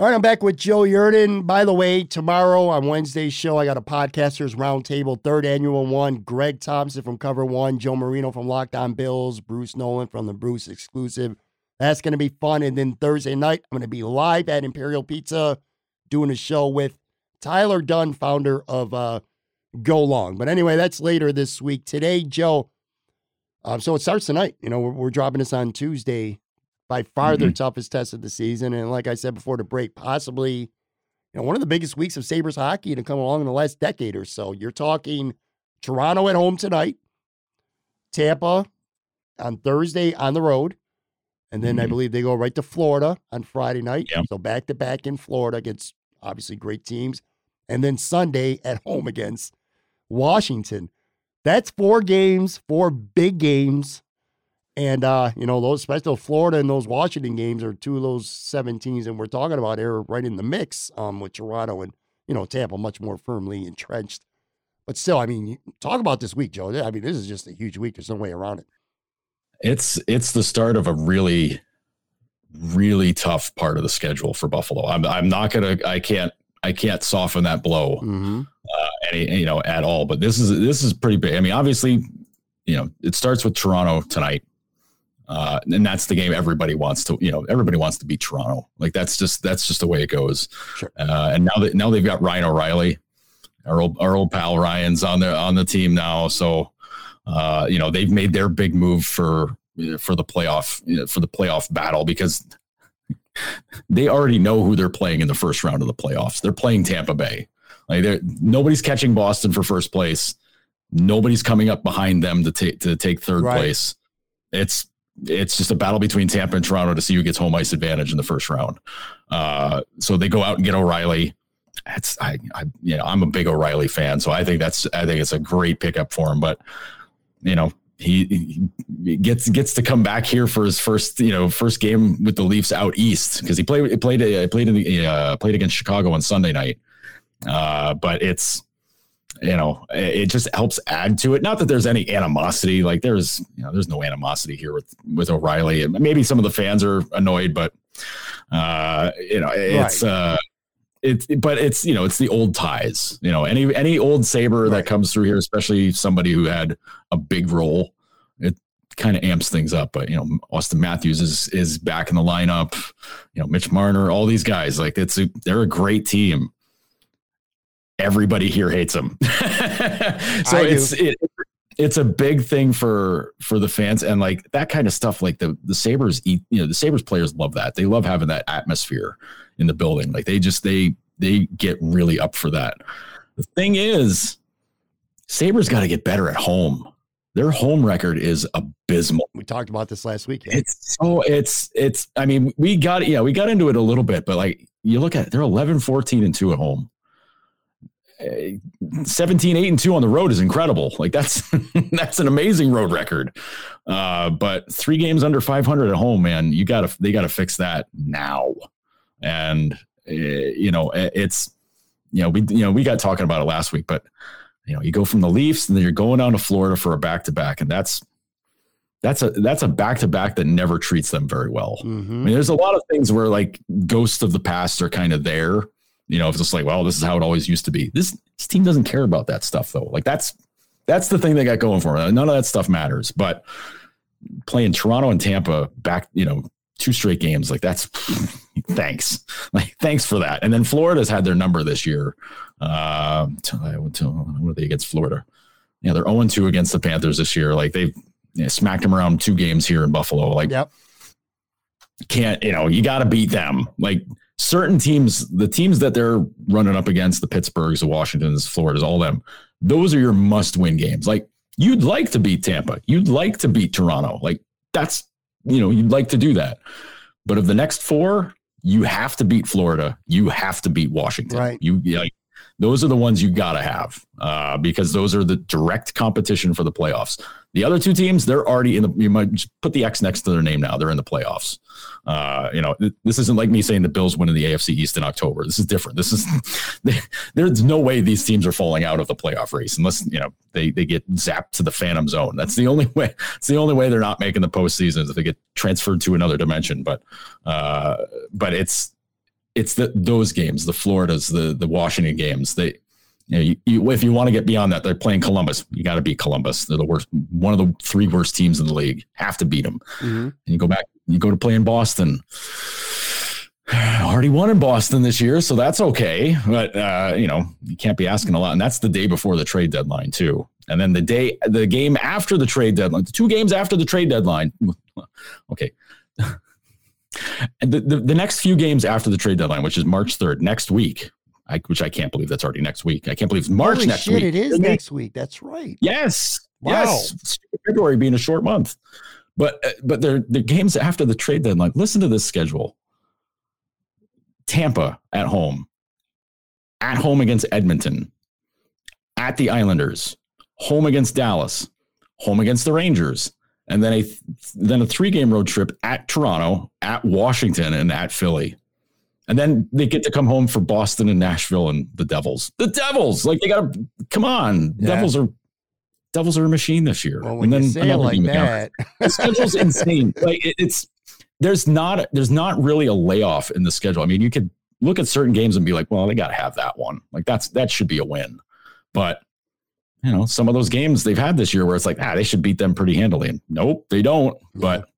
Speaker 2: All right, I'm back with Joe Yerdon. By the way, tomorrow on Wednesday's show, I got a podcasters roundtable, third annual one. Greg Thompson from Cover One, Joe Marino from Locked On Bills, Bruce Nolan from the Bruce Exclusive. That's going to be fun. And then Thursday night, I'm going to be live at Imperial Pizza doing a show with Tyler Dunne, founder of uh, Go Long. But anyway, that's later this week. Today, Joe. Um, so it starts tonight. You know, we're, we're dropping this on Tuesday by far mm-hmm. their toughest test of the season. And like I said before the break, possibly, you know, one of the biggest weeks of Sabres hockey to come along in the last decade or so. You're talking Toronto at home tonight, Tampa on Thursday on the road. And then mm-hmm. I believe they go right to Florida on Friday night. Yep. So back to back in Florida against obviously great teams. And then Sunday at home against Washington. That's four games, four big games and uh, you know, those especially Florida and those Washington games are two of those seven teams, and we're talking about are right in the mix um, with Toronto and you know Tampa much more firmly entrenched. But still, I mean, talk about this week, Joe. I mean, this is just a huge week. There's no way around it.
Speaker 3: It's it's the start of a really, really tough part of the schedule for Buffalo. I'm I'm not gonna I can't I can't soften that blow mm-hmm. uh, any you know at all. But this is this is pretty big. I mean, obviously, you know, it starts with Toronto tonight. Uh, and that's the game everybody wants to, you know, everybody wants to beat Toronto. Like that's just that's just the way it goes. Sure. Uh, and now that now they've got Ryan O'Reilly, our old our old pal Ryan's on the on the team now. So uh, you know they've made their big move for for the playoff you know, for the playoff battle because they already know who they're playing in the first round of the playoffs. They're playing Tampa Bay. Like they're nobody's catching Boston for first place. Nobody's coming up behind them to take to take third right. place. It's it's just a battle between Tampa and Toronto to see who gets home ice advantage in the first round. Uh, so they go out and get O'Reilly. That's I, I, you know, I'm a big O'Reilly fan, so I think that's I think it's a great pickup for him. But you know, he, he gets gets to come back here for his first you know first game with the Leafs out east because he played played he played in the, uh, played against Chicago on Sunday night. Uh, but it's you know, it just helps add to it. Not that there's any animosity, like there's, you know, there's no animosity here with with O'Reilly. Maybe some of the fans are annoyed, but uh, you know, it's right. uh it's but it's you know it's the old ties you know any any old saber right. that comes through here especially somebody who had a big role it kind of amps things up but you know Austin matthews is is back in the lineup you know mitch marner all these guys like it's a, they're a great team everybody here hates him. so it's it, it's a big thing for for the fans and like that kind of stuff like the the sabres eat you know the sabres players love that. They love having that atmosphere in the building. Like they just they they get really up for that. The thing is sabres got to get better at home. Their home record is abysmal.
Speaker 2: We talked about this last week
Speaker 3: it's so it's it's i mean we got yeah we got into it a little bit but like you look at it, they're 11 14 and 2 at home 17 8 and 2 on the road is incredible. Like that's that's an amazing road record. Uh, but three games under 500 at home man you gotta they gotta fix that now. And uh, you know it's you know we you know we got talking about it last week but you know you go from the leafs and then you're going down to florida for a back-to-back and that's that's a that's a back-to-back that never treats them very well. Mm-hmm. i mean there's a lot of things where like ghosts of the past are kind of there you know, it's just like, well, this is how it always used to be. This, this team doesn't care about that stuff though. Like that's that's the thing they got going for them. None of that stuff matters. But playing Toronto and Tampa back, you know, two straight games, like that's thanks. Like thanks for that. And then Florida's had their number this year. Uh, what are they against Florida? Yeah, they're 0 2 against the Panthers this year. Like they've you know, smacked them around two games here in Buffalo. Like,
Speaker 2: Yep.
Speaker 3: can't, you know, you got to beat them. Like certain teams, the teams that they're running up against, the Pittsburghs, the Washingtons, Floridas, all them, those are your must win games. Like you'd like to beat Tampa, you'd like to beat Toronto. Like that's, you know, you'd like to do that. But of the next four, you have to beat Florida. You have to beat Washington.
Speaker 2: Right.
Speaker 3: You like those are the ones you got to have uh, because those are the direct competition for the playoffs. The other two teams, they're already in the. You might put the X next to their name now. They're in the playoffs. Uh, you know, th- this isn't like me saying the Bills win in the AFC East in October. This is different. This is there's no way these teams are falling out of the playoff race unless you know they they get zapped to the Phantom Zone. That's the only way. It's the only way they're not making the postseason is if they get transferred to another dimension. But uh, but it's it's the those games, the Floridas, the the Washington games. They you know, you, you, if you want to get beyond that, they're playing Columbus. You got to beat Columbus. They're the worst, one of the three worst teams in the league. Have to beat them.
Speaker 2: Mhm.
Speaker 3: And you go back, you go to play in Boston. Already won in Boston this year, so that's okay. But uh, you know, you can't be asking a lot. And that's the day before the trade deadline too. And then the day, the game after the trade deadline, the two games after the trade deadline. Okay. And the, the, the next few games after the trade deadline, which is March 3rd, next week, I, which I can't believe that's already next week. I can't believe it's March
Speaker 2: Holy
Speaker 3: next
Speaker 2: shit,
Speaker 3: week.
Speaker 2: it is next week. That's right.
Speaker 3: Yes.
Speaker 2: Wow.
Speaker 3: Yes. February being a short month. But uh, but they're the games after the trade deadline. Listen to this schedule. Tampa at home. At home against Edmonton. At the Islanders. Home against Dallas. Home against the Rangers. And then a then a three-game road trip at Toronto, at Washington, and at Philly. And then they get to come home for Boston and Nashville and the Devils. The Devils, like they got to come on.
Speaker 2: Yeah.
Speaker 3: Devils are Devils are a machine this year.
Speaker 2: Well, when
Speaker 3: and
Speaker 2: you say it
Speaker 3: another
Speaker 2: like that,
Speaker 3: the schedule's insane. Like it, it's there's not there's not really a layoff in the schedule. I mean, you could look at certain games and be like, well, they got to have that one. Like that's that should be a win. But you know, some of those games they've had this year where it's like, ah, they should beat them pretty handily. And nope, they don't. But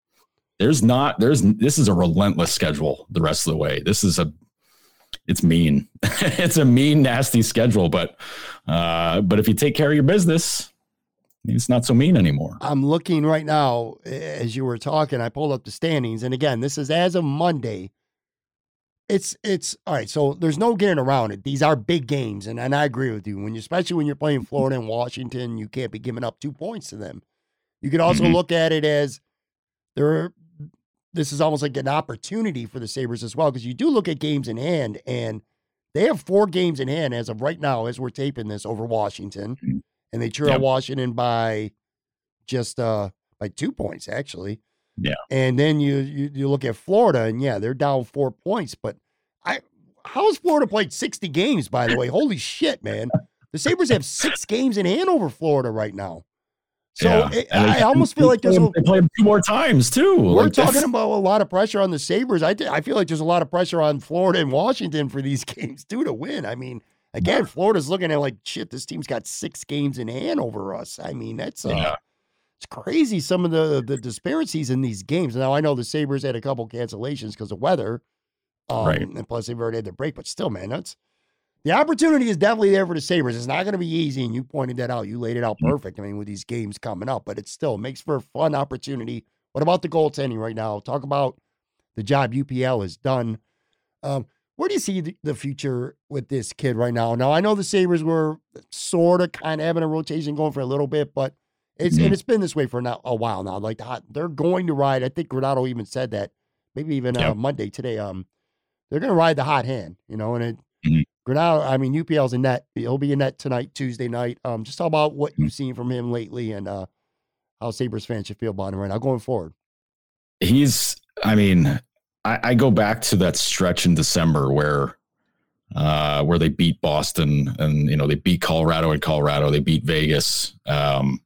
Speaker 3: there's not there's this is a relentless schedule the rest of the way. This is a it's mean. it's a mean, nasty schedule. But uh, but if you take care of your business, it's not so mean anymore.
Speaker 2: I'm looking right now as you were talking. I pulled up the standings, and again, this is as of Monday. It's it's all right. So there's no getting around it. These are big games, and, and I agree with you. When you, especially when you're playing Florida and Washington, you can't be giving up two points to them. You could also
Speaker 3: Mhm.
Speaker 2: look at it as there. This is almost like an opportunity for the Sabres as well, because you do look at games in hand, and they have four games in hand as of right now, as we're taping this over Washington,
Speaker 3: Mhm.
Speaker 2: and they trail
Speaker 3: Yep.
Speaker 2: Washington by just uh by two points actually.
Speaker 3: Yeah.
Speaker 2: And then you you you look at Florida and yeah, they're down four points. But I how's Florida played 60 games, by the way? Holy shit, man. The Sabres have six games in hand over Florida right now. So
Speaker 3: Yeah.
Speaker 2: it-
Speaker 3: they-
Speaker 2: I almost feel like there's
Speaker 3: play
Speaker 2: a,
Speaker 3: they play them two more times too.
Speaker 2: we're
Speaker 3: Like,
Speaker 2: talking about a lot of pressure on the Sabres. I, I feel like there's a lot of pressure on Florida and Washington for these games too to win. I mean, again, Florida's looking at like shit, this team's got six games in hand over us. I mean, that's uh,
Speaker 3: Yeah.
Speaker 2: it's crazy some of the the disparities in these games. Now I know the Sabres had a couple cancellations because of weather. Um,
Speaker 3: Right.
Speaker 2: and plus they've already had their break, but still, man, that's the opportunity is definitely there for the Sabres. It's not going to be easy, and you pointed that out. You laid it out
Speaker 3: Mhm.
Speaker 2: perfect. I mean, with these games coming up, but it still makes for a fun opportunity. What about the goaltending right now? Talk about the job UPL has done. Um, where do you see the, future with this kid right now? Now I know the Sabres were sort of kind of having a rotation going for a little bit, but it's and it's been this way for now, a while now. Like they're going to ride. I think Granato even said that. Maybe even uh,
Speaker 3: Yep.
Speaker 2: Monday today. Um, they're going to ride the hot hand, you know. And it,
Speaker 3: Mhm.
Speaker 2: Granato, I mean, UPL's in net. He'll be in net tonight, Tuesday night. Um, just talk about what
Speaker 3: Mm-hmm.
Speaker 2: you've seen from him lately and uh, how Sabres fans should feel about him right now going forward.
Speaker 3: he's i mean I, I go back to that stretch in december where uh where they beat boston and you know they beat colorado in colorado they beat vegas um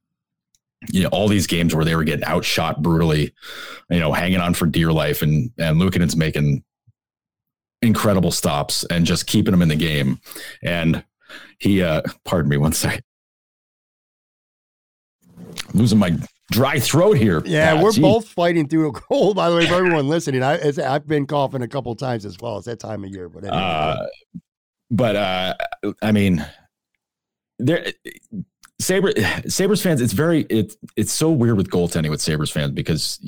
Speaker 3: you know all these games where they were getting outshot brutally you know hanging on for dear life and and Luukkonen's making incredible stops and just keeping them in the game and he uh pardon me one second losing my dry throat here
Speaker 2: Yeah, we're both fighting through a cold. By the way, for everyone listening, I, it's, I've been coughing a couple times as well. It's that time of year, but anyway,
Speaker 3: Uh, but uh, I mean, there Sabre Sabres fans, it's very it it's so weird with goaltending with Sabres fans because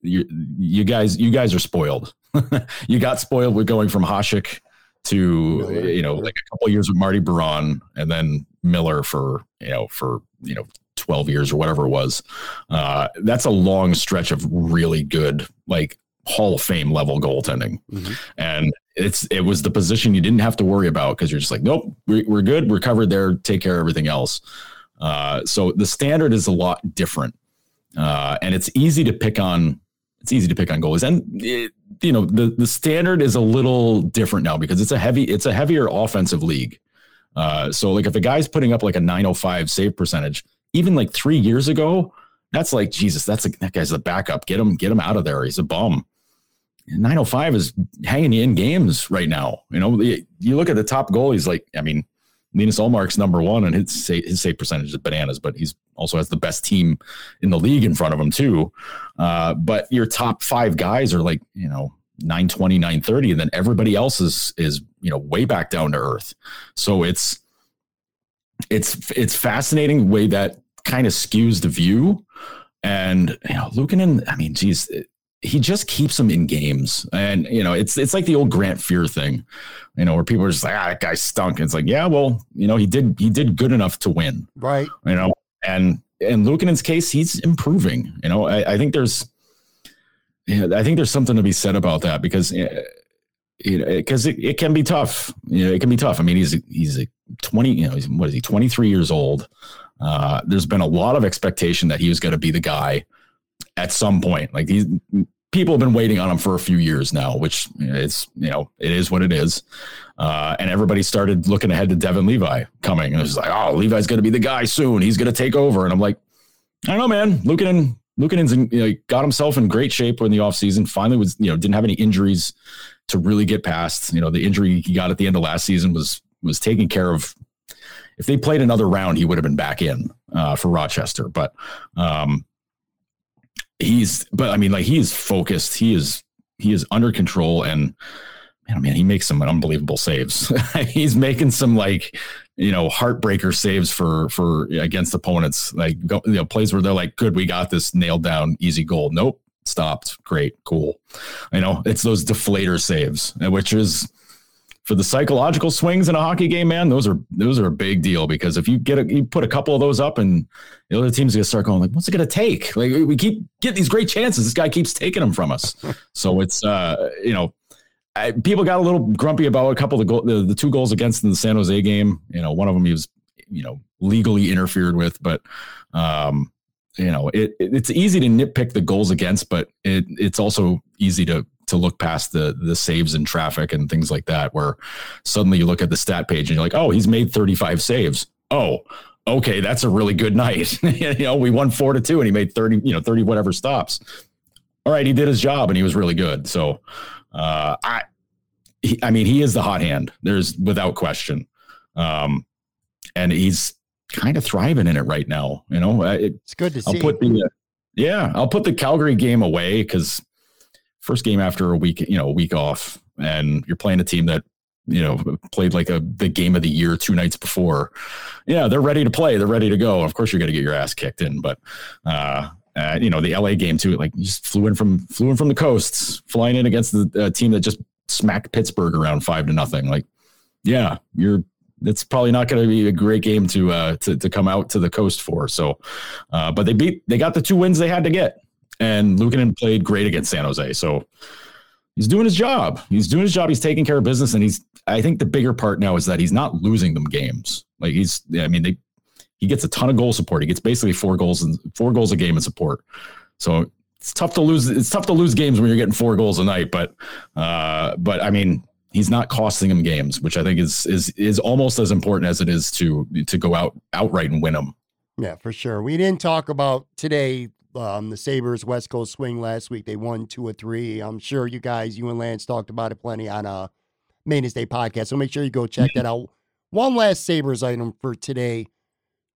Speaker 3: you you guys you guys are spoiled. you got spoiled with going from Hasek to Miller, you know like a couple years with Marty Biron and then Miller for you know for you know 12 years or whatever it was. Uh, that's a long stretch of really good like Hall of Fame level goaltending. Mm-hmm. And it's it was the position you didn't have to worry about because you're just like, nope, we're, we're good, we're covered there, take care of everything else. Uh, so the standard is a lot different, uh, and it's easy to pick on. It's easy to pick on goalies, and it, you know the the standard is a little different now because it's a heavy, it's a heavier offensive league. Uh, so like if a guy's putting up like a 905 save percentage, even like three years ago, that's like Jesus. That's a, that guy's the backup. Get him, get him out of there. He's a bum. 905 is hanging in games right now. You know, you look at the top goalies, like, I mean, Linus Ullmark's number one and his save, his save percentage is bananas, but he's also has the best team in the league in front of him too. Uh, but your top five guys are like, you know, 920, 930, and then everybody else is, is, you know, way back down to earth. So it's, it's, it's fascinating way that kind of skews the view. And, you know, Luukkonen, I mean, geez, he just keeps them in games. And, you know, it's it's like the old Grant Fuhr thing, you know, where people are just like, ah, that guy stunk. And it's like, yeah, well, you know, he did he did good enough to win.
Speaker 2: Right.
Speaker 3: You know, and in Luukkonen's case, he's improving. You know, I, I think there's I think there's something to be said about that because uh, you know, because it, it can be tough. You know, it can be tough. I mean, he's he's a 20, you know, he's, what is he, 23 years old. Uh, there's been a lot of expectation that he was going to be the guy at some point. Like these people have been waiting on him for a few years now, which it's you know it is what it is. Uh, and everybody started looking ahead to Devon Levi coming, and it was like, oh, Levi's going to be the guy soon. He's going to take over. And I'm like, I don't know, man. Luukkonen, Luukkonen's in, you know, got himself in great shape in the offseason. Finally, was you know didn't have any injuries to really get past. You know, the injury he got at the end of last season was was taken care of. If they played another round, he would have been back in uh, for Rochester. But um, he's but I mean like he is focused. He is he is under control and man, man, he makes some unbelievable saves. he's making some like you know heartbreaker saves for for against opponents. Like go, you know plays where they're like, good, we got this nailed down, easy goal. Nope, stopped. Great, cool. You know, it's those deflator saves, which is for the psychological swings in a hockey game, man, those are those are a big deal because if you get a, you put a couple of those up and the other team's gonna start going like, what's it gonna take? Like we keep getting these great chances, this guy keeps taking them from us. so it's uh, you know, I, people got a little grumpy about a couple of the, the the two goals against in the San Jose game. You know, one of them he was you know legally interfered with, but um, you know, it, it, it's easy to nitpick the goals against, but it it's also easy to to look past the the saves in traffic and things like that where suddenly you look at the stat page and you're like oh he's made 35 saves. Oh okay that's a really good night. You know we won 4 to 2 and he made 30 you know 30 whatever stops. All right he did his job and he was really good. So uh i he, i mean he is the hot hand there's without question um and he's kind of thriving in it right now you know
Speaker 2: it, it's good to
Speaker 3: I'll
Speaker 2: see
Speaker 3: put the yeah I'll put the Calgary game away because first game after a week, you know, a week off, and you're playing a team that you know played like a the game of the year two nights before. Yeah, they're ready to play. They're ready to go. Of course, you're going to get your ass kicked in, but. uh uh, you know the LA game too. Like just flew in from flew in from the coasts, flying in against the uh, team that just smacked Pittsburgh around five to nothing. Like, yeah, you're. It's probably not going to be a great game to uh to to come out to the coast for. So, uh, but they beat they got the two wins they had to get and Luukkonen played great against San Jose. So he's doing his job. He's doing his job. He's taking care of business, and he's. I think the bigger part now is that he's not losing them games. Like he's. I mean, they. He gets a ton of goal support. He gets basically four goals and four goals a game in support. So it's tough to lose. It's tough to lose games when you're getting four goals a night. But, uh, but I mean, he's not costing him games, which I think is is is almost as important as it is to to go out outright and win them.
Speaker 2: Yeah, for sure. We didn't talk about today um, the Sabres West Coast swing last week. They won two or three. I'm sure you guys, you and Lance talked about it plenty on a uh, Maintenance Day podcast. So make sure you go check that out. One last Sabres item for today.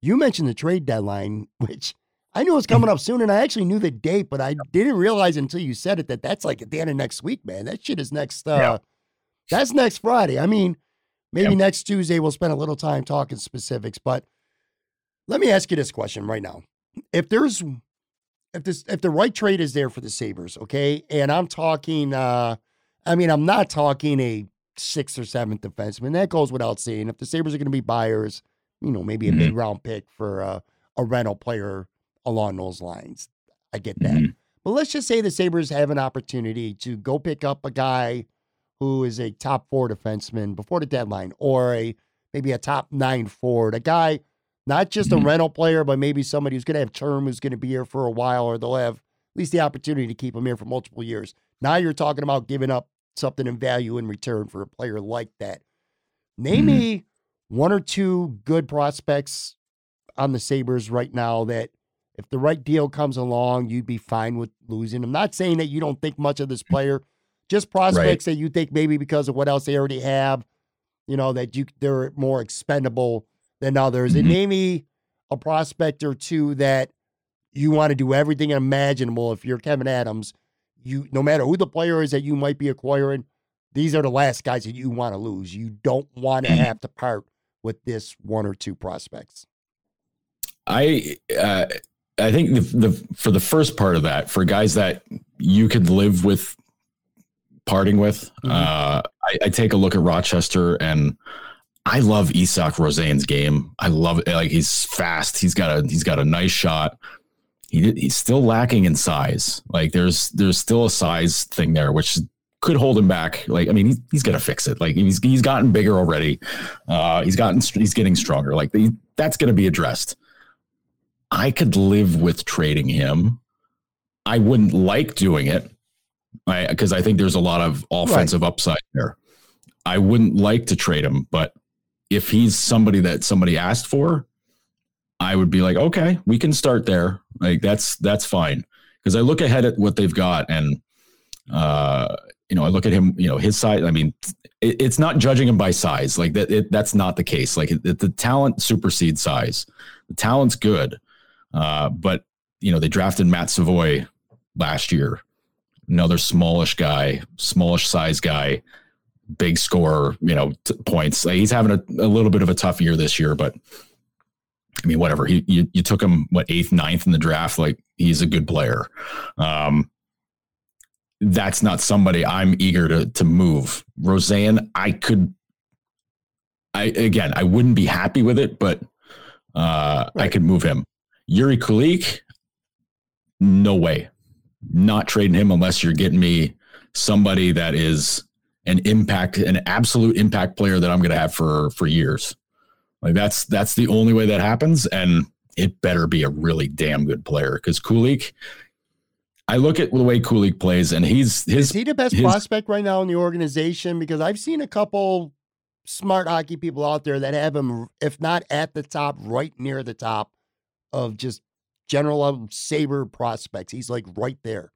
Speaker 2: You mentioned the trade deadline, which I knew was coming up soon, and I actually knew the date, but I didn't realize until you said it that that's like at the end of next week, man. That shit is next. Uh, yeah. That's next Friday. I mean, maybe next Tuesday we'll spend a little time talking specifics, but Let me ask you this question right now. If there's if this if the right trade is there for the Sabres, okay, and I'm talking uh I mean I'm not talking a sixth or seventh defenseman. That goes without saying. If the Sabres are gonna be buyers, you know, maybe a mm-hmm. mid round pick for uh, a rental player along those lines. I get that. Mm-hmm. But let's just say the Sabres have an opportunity to go pick up a guy who is a top four defenseman before the deadline, or a maybe a top nine forward, a guy not just mm-hmm. a rental player, but maybe somebody who's going to have term, who's going to be here for a while, or they'll have at least the opportunity to keep him here for multiple years. Now you're talking about giving up something in value in return for a player like that. Name mm-hmm. me one or two good prospects on the Sabres right now that if the right deal comes along, you'd be fine with losing. I'm not saying that you don't think much of this player, just prospects right. that you think maybe because of what else they already have, you know, that you they're more expendable than others. Mm-hmm. And me a prospect or two that you want to do everything imaginable. If you're Kevyn Adams, you no matter who the player is that you might be acquiring, these are the last guys that you want to lose. You don't want to have to part with this one or two prospects.
Speaker 3: I uh, I think the, the for the first part of that, for guys that you could live with parting with, mm-hmm. uh, I, I, take a look at Rochester and I love Isak Rosen's game. I love it. Like he's fast. He's got a he's got a nice shot. He he's still lacking in size. Like there's there's still a size thing there, which could hold him back. Like I mean, he's, he's gonna fix it. Like he's he's gotten bigger already. Uh, he's gotten he's getting stronger. Like the, that's gonna be addressed. I could live with trading him. I wouldn't like doing it I because I, I, think there's a lot of offensive right. upside there. I wouldn't like to trade him, but if he's somebody that somebody asked for, I would be like, okay, we can start there. Like that's that's fine. Because I look ahead at what they've got, and uh, you know, I look at him. You know, his size. I mean, it, it's not judging him by size. Like that. It, that's not the case. Like it, the talent supersedes size. The talent's good. Uh, but you know, they drafted Matt Savoy last year, another smallish guy, smallish size guy, big scorer, you know, t- points. Like he's having a, a little bit of a tough year this year, but I mean, whatever. He you, you took him what eighth, ninth in the draft. Like he's a good player. Um, that's not somebody I'm eager to to move. Rosen, I could. I again, I wouldn't be happy with it, but uh, right. I could move him. Yuri Kulich, no way. Not trading him unless you're getting me somebody that is an impact, an absolute impact player that I'm going to have for for years. Like that's that's the only way that happens, and it better be a really damn good player because Kulich. I look at the way Kulich plays, and he's his.
Speaker 2: Is he the best his, prospect right now in the organization? Because I've seen a couple smart hockey people out there that have him, if not at the top, right near the top of just general saber prospects. He's like right there.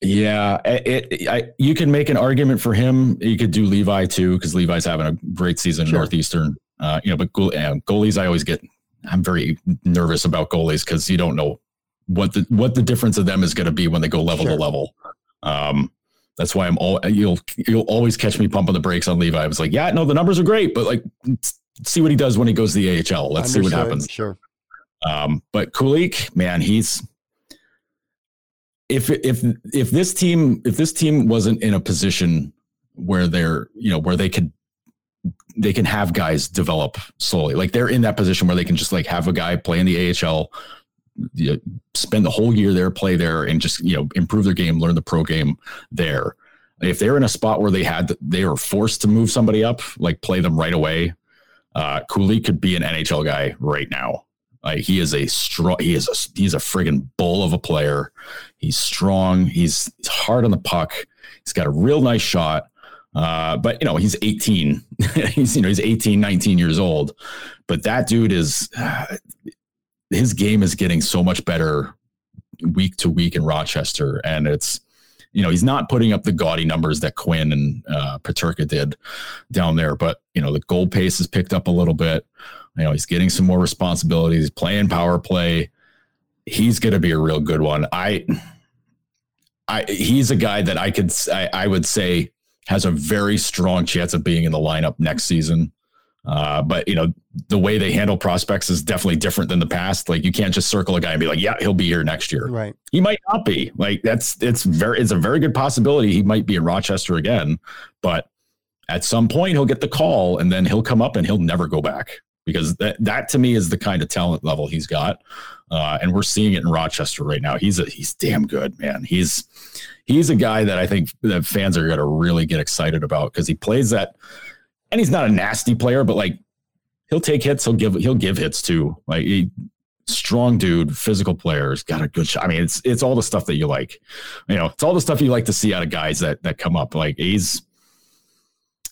Speaker 3: Yeah, it, it I, you can make an argument for him. You could do Levi too because Levi's having a great season sure. in Northeastern. Uh, you know, but goal, goalies, I always get. I'm very nervous about goalies because you don't know what the what the difference of them is going to be when they go level sure. to level. Um, that's why I'm all you'll you'll always catch me pumping the brakes on Levi. I was like, yeah, no, the numbers are great, but like, see what he does when he goes to the AHL. Let's Understood. see what happens.
Speaker 2: Sure.
Speaker 3: Um, but Kulich, man, he's if if if this team if this team wasn't in a position where they're you know where they could they can have guys develop slowly like they're in that position where they can just like have a guy play in the AHL you know, spend the whole year there play there and just you know improve their game learn the pro game there if they're in a spot where they had they were forced to move somebody up like play them right away uh Cooley could be an NHL guy right now like he is a strong, he is a he's a friggin' bull of a player. He's strong. He's, hard on the puck. He's got a real nice shot. Uh, but you know, he's 18. he's you know, he's 18, 19 years old. But that dude is uh, his game is getting so much better week to week in Rochester, and it's you know he's not putting up the gaudy numbers that Quinn and uh, Peterka did down there, but you know the goal pace has picked up a little bit. You know, he's getting some more responsibilities, playing power play. He's going to be a real good one. I, I, he's a guy that I could, I, I would say has a very strong chance of being in the lineup next season. Uh, but you know, the way they handle prospects is definitely different than the past. Like you can't just circle a guy and be like, yeah, he'll be here next year.
Speaker 2: Right.
Speaker 3: He might not be. Like that's it's very it's a very good possibility he might be in Rochester again. But at some point he'll get the call and then he'll come up and he'll never go back because that that to me is the kind of talent level he's got. Uh, and we're seeing it in Rochester right now. He's a he's damn good, man. He's he's a guy that I think that fans are going to really get excited about because he plays that and he's not a nasty player, but like he'll take hits, he'll give he'll give hits too. Like he, strong dude, physical players, got a good shot. I mean, it's it's all the stuff that you like. You know, it's all the stuff you like to see out of guys that that come up. Like he's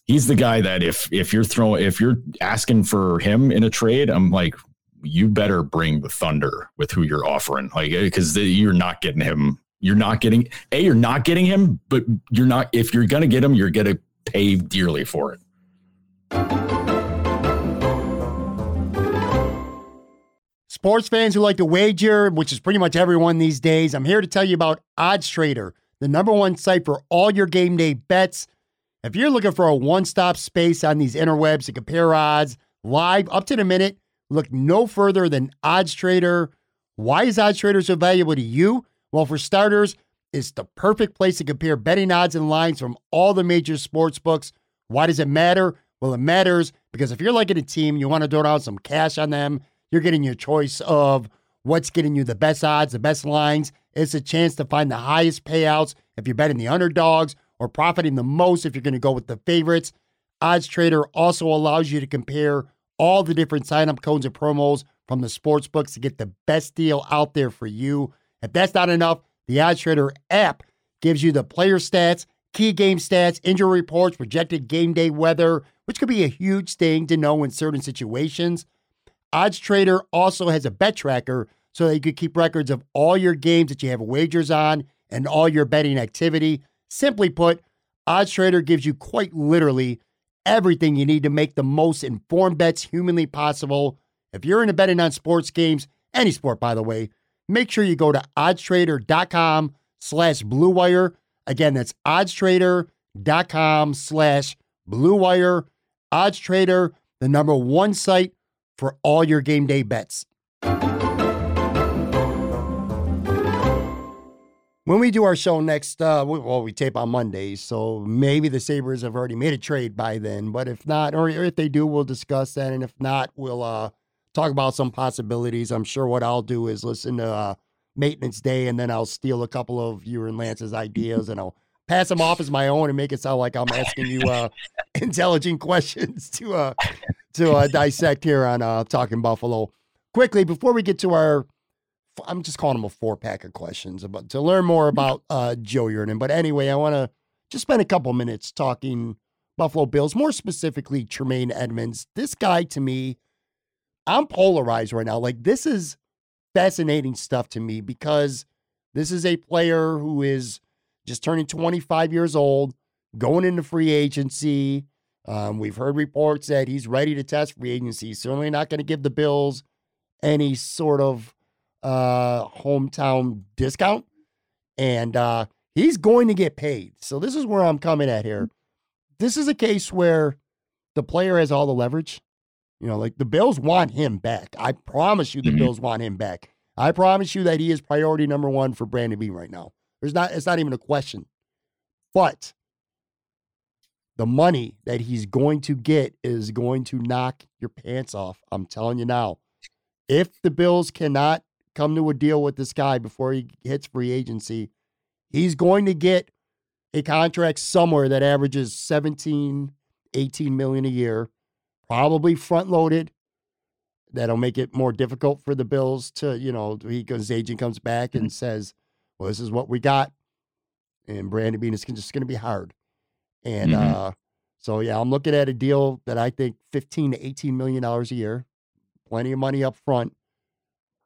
Speaker 3: he's the guy that if if you're throwing if you're asking for him in a trade, I'm like you better bring the thunder with who you're offering. Like eh, because you're not getting him. You're not getting a. You're not getting him, but you're not. If you're gonna get him, you're gonna pay dearly for it.
Speaker 2: Sports fans who like to wager, which is pretty much everyone these days, I'm here to tell you about Odds Trader, the number one site for all your game day bets. If you're looking for a one stop space on these interwebs to compare odds live up to the minute, look no further than Odds Trader. Why is Odds Trader so valuable to you? Well, for starters, it's the perfect place to compare betting odds and lines from all the major sports books. Why does it matter? Well, it matters because if you're liking a team, you want to throw down some cash on them, you're getting your choice of what's getting you the best odds, the best lines. It's a chance to find the highest payouts if you're betting the underdogs or profiting the most if you're going to go with the favorites. Odds Trader also allows you to compare all the different sign up codes and promos from the sports books to get the best deal out there for you. If that's not enough, the Odds Trader app gives you the player stats, key game stats, injury reports, projected game day weather, which could be a huge thing to know in certain situations. Odds Trader also has a bet tracker so that you can keep records of all your games that you have wagers on and all your betting activity. Simply put, Odds Trader gives you quite literally everything you need to make the most informed bets humanly possible. If you're into betting on sports games, any sport by the way, make sure you go to oddstrader.com slash blue wire. Again, that's oddstrader.com slash blue wire. Odds Trader, the number one site for all your game day bets. When we do our show next, uh, well, we tape on Mondays, so maybe the Sabres have already made a trade by then. But if not, or if they do, we'll discuss that. And if not, we'll uh, talk about some possibilities. I'm sure what I'll do is listen to uh, Maintenance Day, and then I'll steal a couple of you and Lance's ideas, and I'll pass them off as my own and make it sound like I'm asking you uh, intelligent questions to uh, to uh, dissect here on uh, Talking Buffalo. Quickly, before we get to our, I'm just calling them a four pack of questions about to learn more about uh, Joe Yerdon. But anyway, I want to just spend a couple minutes talking Buffalo Bills, more specifically Tremaine Edmunds. This guy to me, I'm polarized right now. Like this is fascinating stuff to me because this is a player who is just turning 25 years old, going into free agency. Um, we've heard reports that he's ready to test free agency. Certainly not going to give the Bills any sort of uh, hometown discount. And uh, he's going to get paid. So this is where I'm coming at here. This is a case where the player has all the leverage. You know, like the Bills want him back. I promise you the mm-hmm. Bills want him back. I promise you that he is priority number one for Brandon Beane right now. There's not it's not even a question. But the money that he's going to get is going to knock your pants off. I'm telling you now. If the Bills cannot come to a deal with this guy before he hits free agency, he's going to get a contract somewhere that averages 17, 18 million a year, probably front loaded. That'll make it more difficult for the Bills to, you know, because his agent comes back and mm-hmm. says, well, this is what we got. And Brandon Beane is just going to be hard. And mm-hmm. uh, so, yeah, I'm looking at a deal that I think 15 to 18 million dollars a year, plenty of money up front.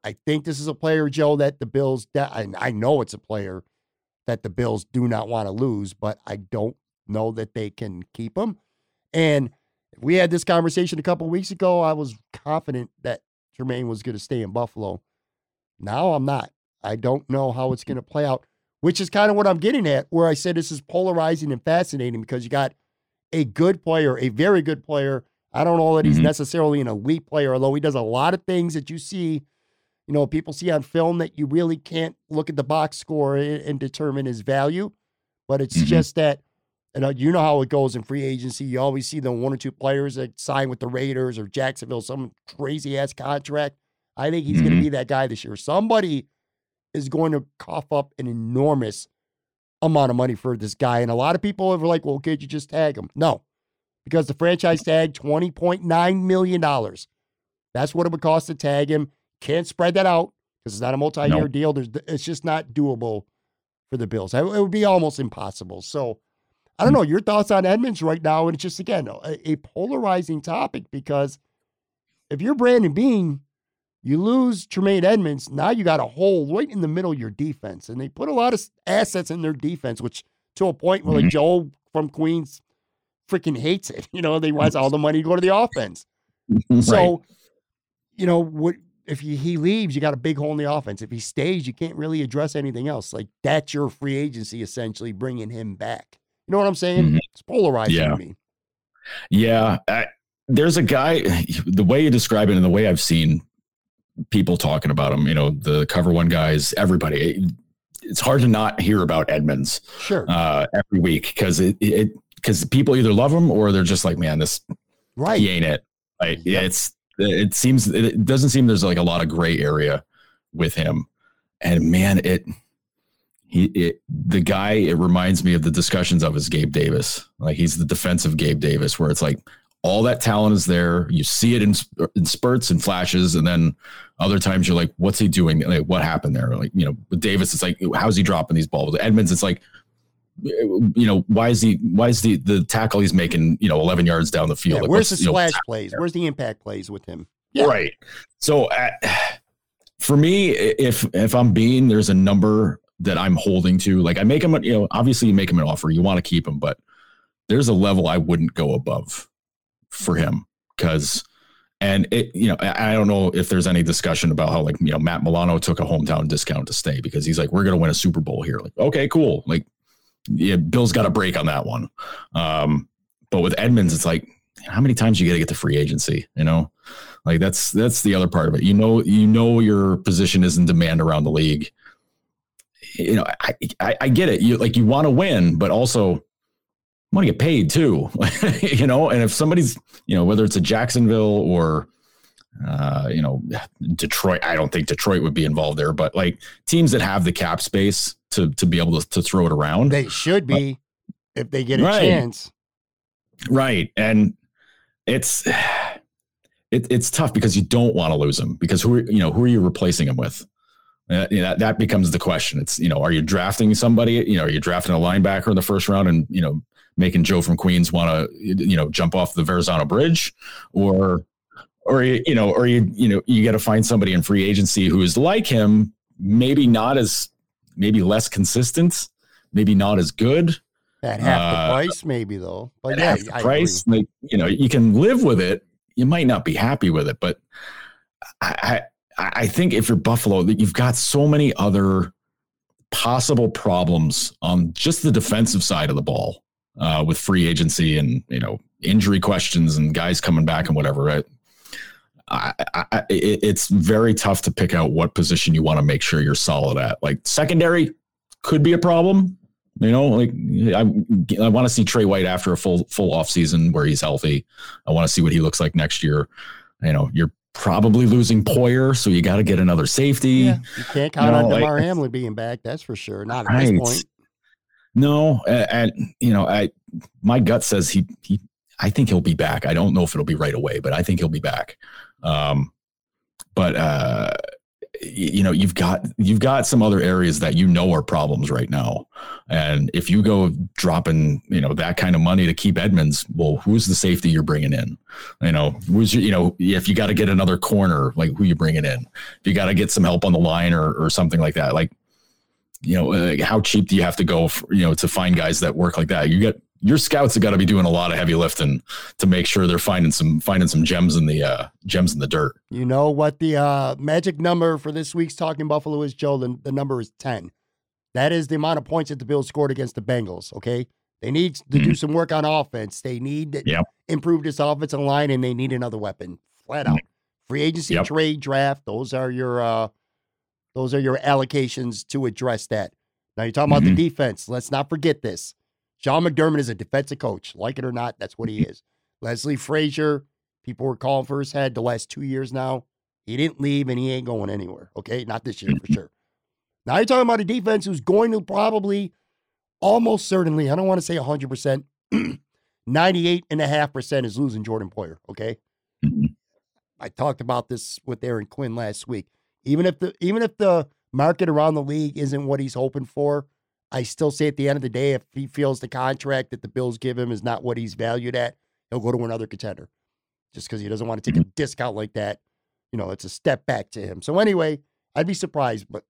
Speaker 2: I think this is a player, Joe, that the Bills, I, I know it's a player that the Bills do not want to lose, but I don't know that they can keep him. And we had this conversation a couple weeks ago. I was confident that Tremaine was going to stay in Buffalo. Now I'm not. I don't know how it's going to play out, which is kind of what I'm getting at, where I said this is polarizing and fascinating because you got a good player, a very good player I don't know that he's
Speaker 3: Mhm.
Speaker 2: necessarily an elite player, although he does a lot of things that you see, you know, people see on film that you really can't look at the box score and, and determine his value. But it's
Speaker 3: Mhm.
Speaker 2: just that, you know, you know how it goes in free agency. You always see the one or two players that sign with the Raiders or Jacksonville, some crazy ass contract. I think he's going to be that guy this year. Somebody is going to cough up an enormous amount of money for this guy. And a lot of people are like, well, could you just tag him? No, because the franchise tag $20.9 million. That's what it would cost to tag him. Can't spread that out because it's not a multi year
Speaker 3: Nope.
Speaker 2: deal. There's, it's just not doable for the Bills. It would be almost impossible. So I don't mm. know your thoughts on Edmunds right now. And it's just, again, a, a polarizing topic because if you're Brandon Beane, you lose Tremaine Edmunds. Now you got a hole right in the middle of your defense. And they put a lot of assets in their defense, which to a point where like
Speaker 3: Mhm.
Speaker 2: Joe from Queens freaking hates it. You know, they wants all the money to go to the offense.
Speaker 3: right.
Speaker 2: So, you know, what if he, he leaves, you got a big hole in the offense. If he stays, you can't really address anything else. Like that's your free agency essentially bringing him back. You know what I'm saying?
Speaker 3: Mhm.
Speaker 2: It's polarizing
Speaker 3: Yeah.
Speaker 2: to me.
Speaker 3: Yeah, I, there's a guy. The way you describe it, and the way I've seen people talking about him, you know, the cover one guys, everybody. It's hard to not hear about Edmunds
Speaker 2: Sure.
Speaker 3: uh, every week because it it because people either love him or they're just like, man, this
Speaker 2: right.
Speaker 3: he ain't it. Like, yeah, it's it seems it doesn't seem there's like a lot of gray area with him, and man, it he it the guy it reminds me of the discussions of his Gabe Davis. Like he's the defensive Gabe Davis, where it's like all that talent is there. You see it in, in spurts and flashes, and then other times you're like, what's he doing? Like, what happened there? Like, you know, with Davis, it's like, how's he dropping these balls? With Edmunds, it's like, you know, why is he? Why is the the tackle he's making? You know, 11 yards down the field.
Speaker 2: Yeah,
Speaker 3: Like,
Speaker 2: where's the
Speaker 3: you know,
Speaker 2: splash plays? Where's the impact plays with him? Yeah.
Speaker 3: Right. So uh, for me, if if I'm being, there's a number that I'm holding to. Like I make him, you know, obviously you make him an offer, you want to keep him, but there's a level I wouldn't go above for him because. And it, you know, I don't know if there's any discussion about how like you know Matt Milano took a hometown discount to stay because he's like we're gonna win a Super Bowl here. Like okay, cool. Like yeah, Bill's got a break on that one. Um, but with Edmunds, it's like how many times you got to get to free agency? You know, like that's that's the other part of it. You know, you know your position is in demand around the league. You know, I I, I get it. You like you want to win, but also want to get paid too. you know, and if somebody's you know whether it's a Jacksonville or uh, you know Detroit, I don't think Detroit would be involved there, but like teams that have the cap space to to be able to, to throw it around.
Speaker 2: They should be if they get a
Speaker 3: Right.
Speaker 2: chance.
Speaker 3: Right. And it's it, it's tough because you don't want to lose them because who are, you know who are you replacing them with? Uh, you know, that that becomes the question. It's you know are you drafting somebody? You know are you drafting a linebacker in the first round and you know making Joe from Queens want to you know jump off the Verrazano Bridge or or you know or you you know you got to find somebody in free agency who is like him, maybe not as maybe less consistent, maybe not as good,
Speaker 2: At half
Speaker 3: Uh,
Speaker 2: the price, maybe though. But
Speaker 3: at
Speaker 2: yeah,
Speaker 3: half the
Speaker 2: I
Speaker 3: price. Like you know, you can live with it. You might not be happy with it, but I I, I think if you're Buffalo, that you've got so many other possible problems on just the defensive side of the ball uh, with free agency and you know injury questions and guys coming back and whatever. Right? I, I, I, it's very tough to pick out what position you want to make sure you're solid at. Like secondary could be a problem. You know, like I, I want to see Tre White after a full full off season where he's healthy. I want to see what he looks like next year. You know, you're probably losing Poyer, so you got to get another safety.
Speaker 2: Yeah, you can't count
Speaker 3: know,
Speaker 2: on
Speaker 3: like-
Speaker 2: Damar Hamlin being back. That's for sure. Not at
Speaker 3: Right.
Speaker 2: this point.
Speaker 3: No, and you know, I my gut says he he. I think he'll be back. I don't know if it'll be right away, but I think he'll be back. Um, but uh, you know, you've got you've got some other areas that you know are problems right now, and if you go dropping you know that kind of money to keep Edmunds, well, who's the safety you're bringing in? You know, who's your, you know if you got to get another corner, like who you bringing in? If you got to get some help on the line or or something like that, like you know, uh, how cheap do you have to go, for, you know, to find guys that work like that? You get your scouts have got to be doing a lot of heavy lifting to make sure they're finding some finding some gems in the uh, gems in the dirt.
Speaker 2: You know what the uh, magic number for this week's Talking Buffalo is, Joe? The, the number is 10. That is the amount of points that the Bills scored against the Bengals, okay? They need to do some work on offense. They need to
Speaker 3: Yep.
Speaker 2: improve this offensive line, and they need another weapon. Flat out. Free agency,
Speaker 3: Yep.
Speaker 2: trade, draft. Those are your uh, those are your allocations to address that. Now you're talking about the defense. Let's not forget this. Sean McDermott is a defensive coach. Like it or not, that's what he is. Leslie Frazier, people were calling for his head the last two years now. He didn't leave and he ain't going anywhere. Okay. Not this year for sure. Now you're talking about a defense who's going to probably almost certainly, I don't want to say 100%, 98.5% is losing Jordan Poyer. Okay.
Speaker 3: Mhm.
Speaker 2: I talked about this with Aaron Quinn last week. Even if the even if the market around the league isn't what he's hoping for, I still say at the end of the day, if he feels the contract that the Bills give him is not what he's valued at, he'll go to another contender. Just because he doesn't want to take a mm-hmm. discount like that, you know, it's a step back to him. So anyway, I'd be surprised. But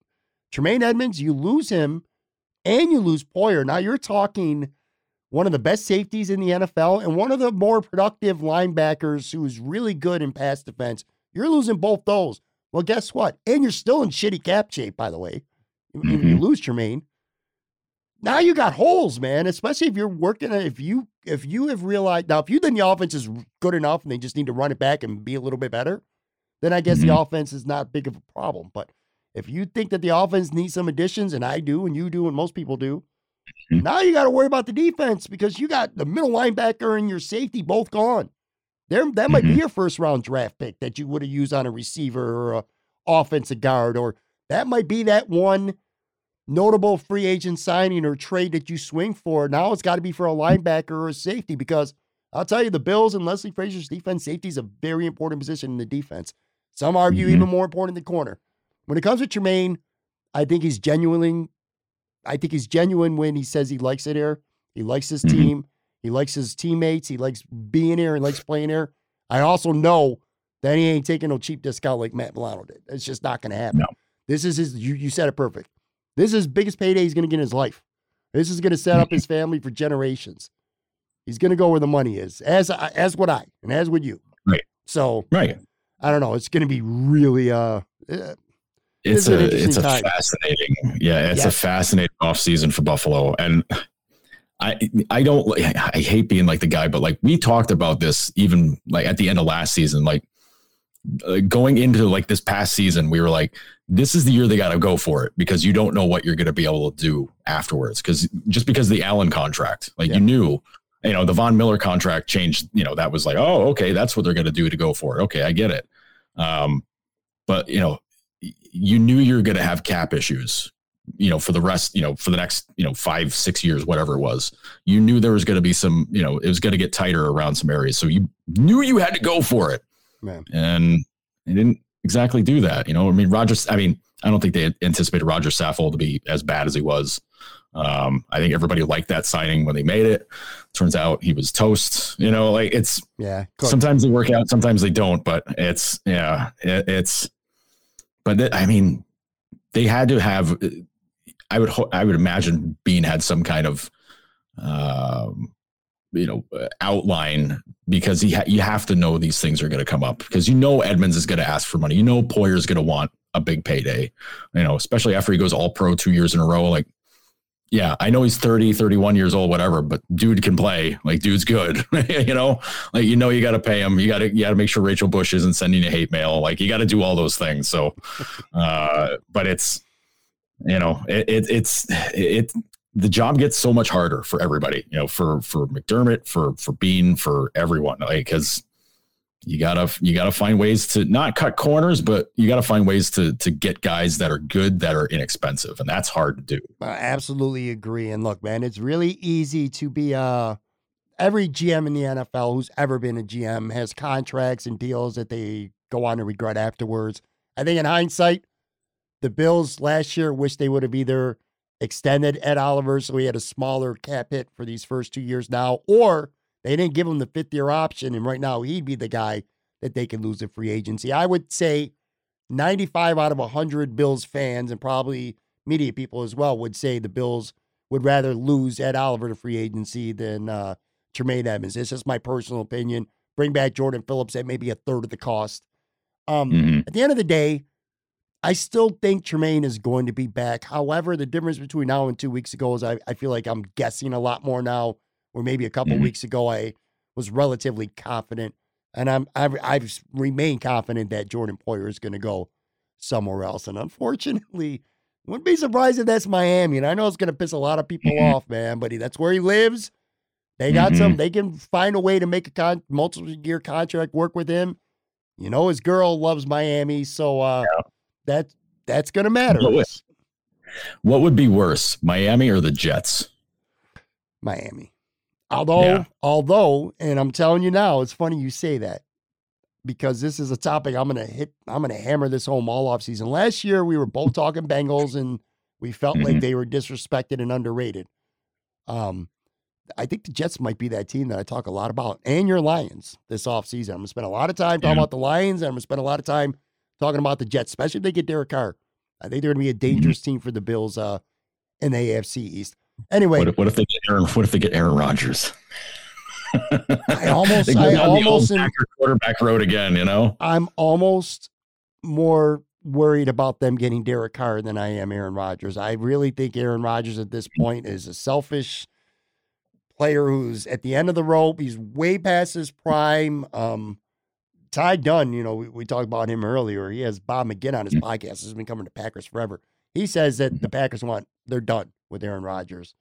Speaker 2: Tremaine Edmunds, you lose him and you lose Poyer. Now you're talking one of the best safeties in the NFL and one of the more productive linebackers who's really good in pass defense. You're losing both those. Well, guess what? And you're still in shitty cap shape, by the way. If you lose Tremaine. Now you got holes, man. Especially if you're working. If you if you have realized now, if you think the offense is good enough and they just need to run it back and be a little bit better, then I guess the offense is not big of a problem. But if you think that the offense needs some additions, and I do, and you do, and most people do,
Speaker 3: Mhm.
Speaker 2: now you got to worry about the defense because you got the middle linebacker and your safety both gone. There, that might be
Speaker 3: Mhm.
Speaker 2: your first round draft pick that you would have used on a receiver or a offensive guard, or that might be that one notable free agent signing or trade that you swing for. Now it's got to be for a linebacker or a safety because I'll tell you, the Bills and Leslie Frazier's defense, safety is a very important position in the defense. Some argue
Speaker 3: Mhm.
Speaker 2: even more important than corner. When it comes to Tremaine, I think he's genuinely, I think he's genuine when he says he likes it here. He likes his
Speaker 3: Mhm.
Speaker 2: team. He likes his teammates. He likes being here. He likes playing here. I also know that he ain't taking no cheap discount like Matt Milano did. It's just not going to happen.
Speaker 3: No.
Speaker 2: This is his, you, you said it perfect. This is his biggest payday he's going to get in his life. This is going to set up his family for generations. He's going to go where the money is, as I- as would I, and as would you.
Speaker 3: Right.
Speaker 2: So
Speaker 3: Right.
Speaker 2: I don't know. It's going to be really uh, uh,
Speaker 3: It's a it's a
Speaker 2: time.
Speaker 3: fascinating yeah it's a fascinating off season for Buffalo and I I don't I hate being like the guy but like we talked about this even like at the end of last season like going into like this past season we were like this is the year they got to go for it because you don't know what you're going to be able to do afterwards because just because of the Allen contract like
Speaker 2: Yeah.
Speaker 3: you knew you know the Von Miller contract changed you know that was like oh okay that's what they're going to do to go for it okay I get it um but you know you knew you were going to have cap issues you know for the rest you know for the next you know five six years whatever it was you knew there was going to be some you know it was going to get tighter around some areas so you knew you had to go for it
Speaker 2: Man.
Speaker 3: and they didn't exactly do that you know i mean rogers i mean i don't think they anticipated roger saffold to be as bad as he was um, I think everybody liked that signing when they made it. Turns out he was toast. You know, like it's
Speaker 2: yeah. cooked.
Speaker 3: sometimes they work out, sometimes they don't. But it's yeah, it, it's. But th- I mean, they had to have. I would ho- I would imagine Beane had some kind of, um, you know, outline because he ha- you have to know these things are going to come up because you know Edmunds is going to ask for money. You know Poyer is going to want a big payday. You know, especially after he goes all pro two years in a row. Like yeah, I know he's 30, 31 years old, whatever, but dude can play. Like, dude's good. you know, like, you know, you got to pay him. You got to, you got to make sure Rachel Bush isn't sending you hate mail. Like, you got to do all those things. So, uh, but it's, you know, it, it, it's, it, the job gets so much harder for everybody, you know, for, for McDermott, for, for Beane, for everyone. Like, cause you gotta, you gotta find ways to not cut corners, but you gotta find ways to, to get guys that are good, that are inexpensive. And that's hard to do.
Speaker 2: I absolutely agree. And look, man, it's really easy to be uh every GM in the NFL who's ever been a GM has contracts and deals that they go on to regret afterwards. I think in hindsight, the Bills last year wish they would have either extended Ed Oliver so he had a smaller cap hit for these first two years now, or they didn't give him the fifth year option. And right now he'd be the guy that they can lose in free agency. I would say 95 out of 100 Bills fans and probably media people as well would say the Bills would rather lose Ed Oliver to free agency than uh, Tremaine Edmunds. This is my personal opinion. Bring back Jordan Phillips at maybe a third of the cost. Um,
Speaker 3: Mhm.
Speaker 2: At the end of the day, I still think Tremaine is going to be back. However, the difference between now and two weeks ago is I, I feel like I'm guessing a lot more now, where maybe a couple
Speaker 3: Mhm.
Speaker 2: weeks ago I was relatively confident, and I'm I've, I've remained confident that Jordan Poyer is going to go somewhere else. And unfortunately, wouldn't be surprised if that's Miami. And I know it's going to piss a lot of people
Speaker 3: Mhm.
Speaker 2: off, man, but he, that's where he lives. They got some. They can find a way to make a con- multiple year contract work with him. You know, his girl loves Miami, so uh, that that's going to matter.
Speaker 3: What would- What would be worse, Miami or the Jets?
Speaker 2: Miami. Although,
Speaker 3: Yeah.
Speaker 2: although, and I'm telling you now, it's funny you say that because this is a topic I'm gonna hit. I'm gonna hammer this home all off season. Last year we were both talking Bengals, and we felt like
Speaker 3: Mhm.
Speaker 2: they were disrespected and underrated. Um, I think the Jets might be that team that I talk a lot about, and your Lions this offseason. I'm gonna spend a lot of time talking
Speaker 3: Yeah.
Speaker 2: about the Lions, and I'm gonna spend a lot of time talking about the Jets, especially if they get Derek Carr. I think they're gonna be a dangerous team for the Bills uh, in the AFC East. Anyway,
Speaker 3: What if, what if they get Aaron? What if they get Aaron Rodgers?
Speaker 2: I almost- I
Speaker 3: down the old
Speaker 2: almost
Speaker 3: backer- quarterback road again. You know,
Speaker 2: I'm almost more worried about them getting Derek Carr than I am Aaron Rodgers. I really think Aaron Rodgers at this point is a selfish player who's at the end of the rope. He's way past his prime. Um, Ty Dunne, you know, we, we talked about him earlier. He has Bob McGinn on his
Speaker 3: Mhm.
Speaker 2: podcast. He's been coming to Packers forever. He says that the Packers want they're done with Aaron Rodgers.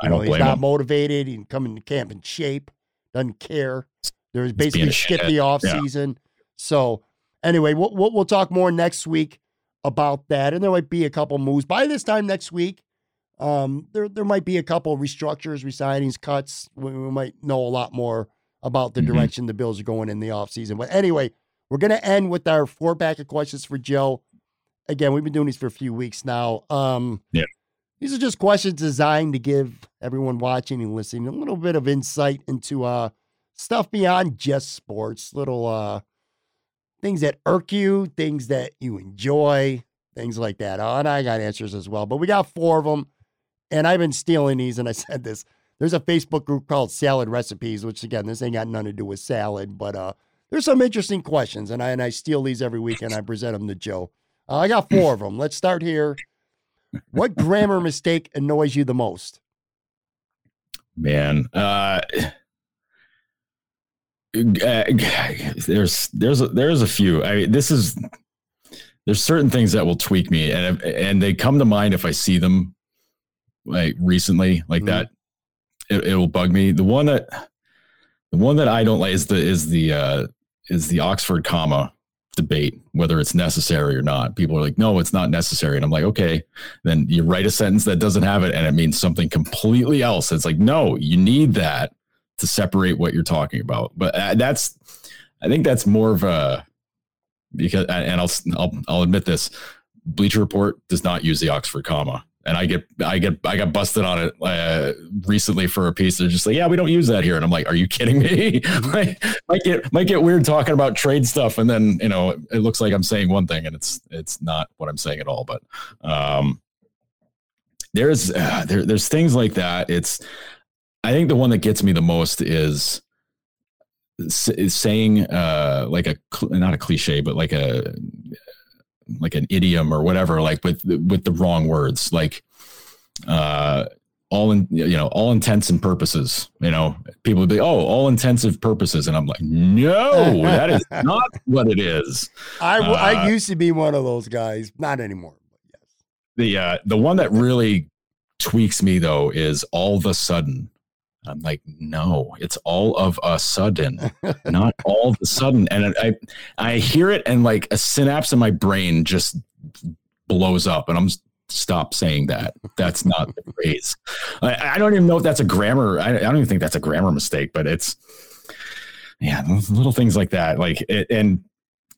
Speaker 3: I
Speaker 2: You know,
Speaker 3: don't
Speaker 2: he's not
Speaker 3: him.
Speaker 2: motivated. He can come into camp in shape, doesn't care. There's basically skip the off
Speaker 3: Yeah.
Speaker 2: season. So anyway, we'll, we'll we'll talk more next week about that, and there might be a couple moves by this time next week. Um, there there might be a couple restructures, resignings, cuts. We, we might know a lot more about the
Speaker 3: Mhm.
Speaker 2: direction the Bills are going in the offseason. But anyway, we're gonna end with our four pack of questions for Joe. Again, we've been doing these for a few weeks now. Um,
Speaker 3: Yeah.
Speaker 2: These are just questions designed to give everyone watching and listening a little bit of insight into uh stuff beyond just sports, little uh things that irk you, things that you enjoy, things like that. Oh, and I got answers as well, but we got four of them. And I've been stealing these, and I said this. There's a Facebook group called Salad Recipes, which again, this ain't got nothing to do with salad, but uh there's some interesting questions, and I and I steal these every week and I present them to Joe. Uh, I got four of them. Let's start here. What grammar mistake annoys you the most?
Speaker 3: man. Uh, there's there's a, there's a few. I mean, this is there's certain things that will tweak me, and and they come to mind if I see them like recently, like
Speaker 2: Mhm.
Speaker 3: that. It, it will bug me. The one that the one that I don't like is the is the uh, is the Oxford comma debate whether it's necessary or not. People are like, no, it's not necessary, and I'm like, okay. Then you write a sentence that doesn't have it, and it means something completely else. It's like, no, you need that to separate what you're talking about. But uh, that's, I think that's more of a because, and I'll I'll I'll admit this. Bleacher Report does not use the Oxford comma, and I get I get I got busted on it uh, recently for a piece. They're just like, yeah, we don't use that here, and I'm like, are you kidding me? might, might get might get weird talking about trade stuff, and then you know it looks like I'm saying one thing, and it's it's not what I'm saying at all. But um, there's uh, there there's things like that. It's I think the one that gets me the most is is saying uh like a not a cliche but like a like an idiom or whatever like with with the wrong words like uh all in you know all intents and purposes you know people would be oh all intensive purposes and i'm like no that is not what it is.
Speaker 2: I
Speaker 3: Uh,
Speaker 2: used to be one of those guys, not anymore. Yes.
Speaker 3: the uh the one that really tweaks me though is all of a sudden i'm like no it's all of a sudden not all of a sudden. And i i hear it and like a synapse in my brain just blows up and i'm stop saying that. That's not the phrase. I, I don't even know if that's a grammar I, I don't even think that's a grammar mistake but it's yeah little things like that like it, and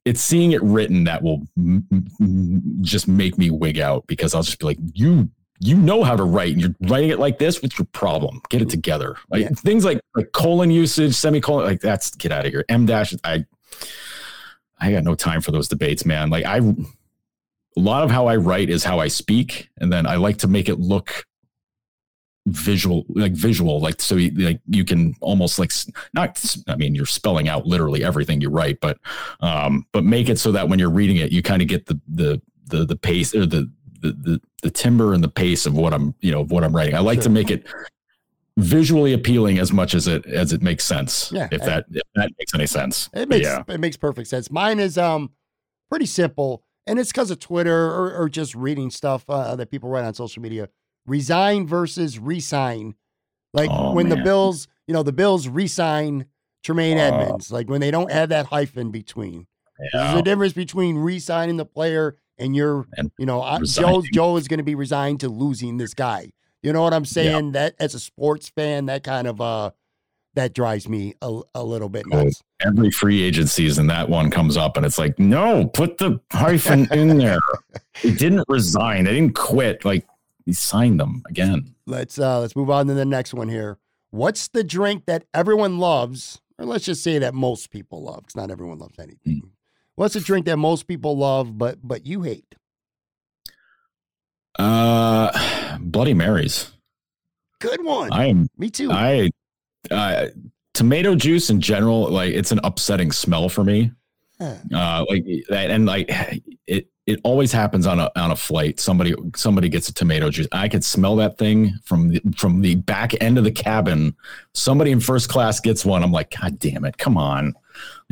Speaker 3: it's seeing it written that will m- m- just make me wig out because I'll just be like, you you know how to write and you're writing it like this. What's your problem? Get it together. Like
Speaker 2: Yeah.
Speaker 3: things like like colon usage, semicolon, like that's get out of here. M dash. I I got no time for those debates, man. Like I a lot of how I write is how I speak, and then I like to make it look visual like visual like so you, like you can almost like not i mean you're spelling out literally everything you write but um but make it so that when you're reading it you kind of get the the the the pace or the the the, the timber and the pace of what I'm you know of what I'm writing. I like sure. to make it visually appealing as much as it as it makes sense. Yeah, if that if that makes any sense.
Speaker 2: It makes yeah. it makes perfect sense. Mine is um pretty simple, and it's because of Twitter or, or just reading stuff uh, that people write on social media. Resign versus resign. Like oh, when man. the Bills, you know, the Bills resign Tremaine uh, Edmunds. Like when they don't have that hyphen between. Yeah. There's a difference between re-signing the player and you're, and you know, Joe Joe is going to be resigned to losing this guy. You know what I'm saying? Yep. That as a sports fan, that kind of uh that drives me a, a little bit nuts.
Speaker 3: Every free agent season, that one comes up, and it's like, no, put the hyphen in there. He didn't resign. They didn't quit. Like he signed them again.
Speaker 2: Let's uh let's move on to the next one here. What's the drink that everyone loves, or let's just say that most people love, because not everyone loves anything. Mm. What's a drink that most people love, but but you hate?
Speaker 3: Uh, Bloody Marys.
Speaker 2: Good one.
Speaker 3: I am.
Speaker 2: Me too.
Speaker 3: I, uh, tomato juice in general, like it's an upsetting smell for me. Huh. Uh, like and like it, it always happens on a on a flight. Somebody somebody gets a tomato juice. I could smell that thing from the, from the back end of the cabin. Somebody in first class gets one. I'm like, God damn it! Come on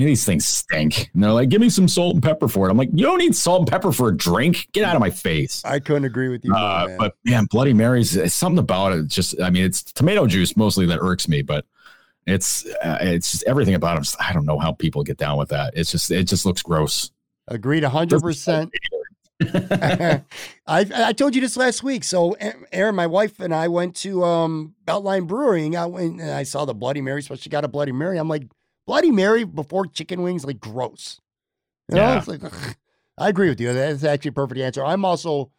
Speaker 3: these things stink. And they're like, give me some salt and pepper for it. I'm like, you don't need salt and pepper for a drink. Get out of my face.
Speaker 2: I couldn't agree with you. Uh,
Speaker 3: man. But man, Bloody Marys, something about it. Just, I mean, it's tomato juice mostly that irks me, but it's, uh, it's just everything about it. I don't know how people get down with that. It's just, it just looks gross.
Speaker 2: Agreed 100%. I I told you this last week. So Aaron, my wife and I went to um, Beltline Brewing. I went and I saw the Bloody Mary. So she got a Bloody Mary. I'm like, Bloody Mary before chicken wings, like gross. You know, yeah. it's like ugh. I agree with you. That's actually a perfect answer. I'm also,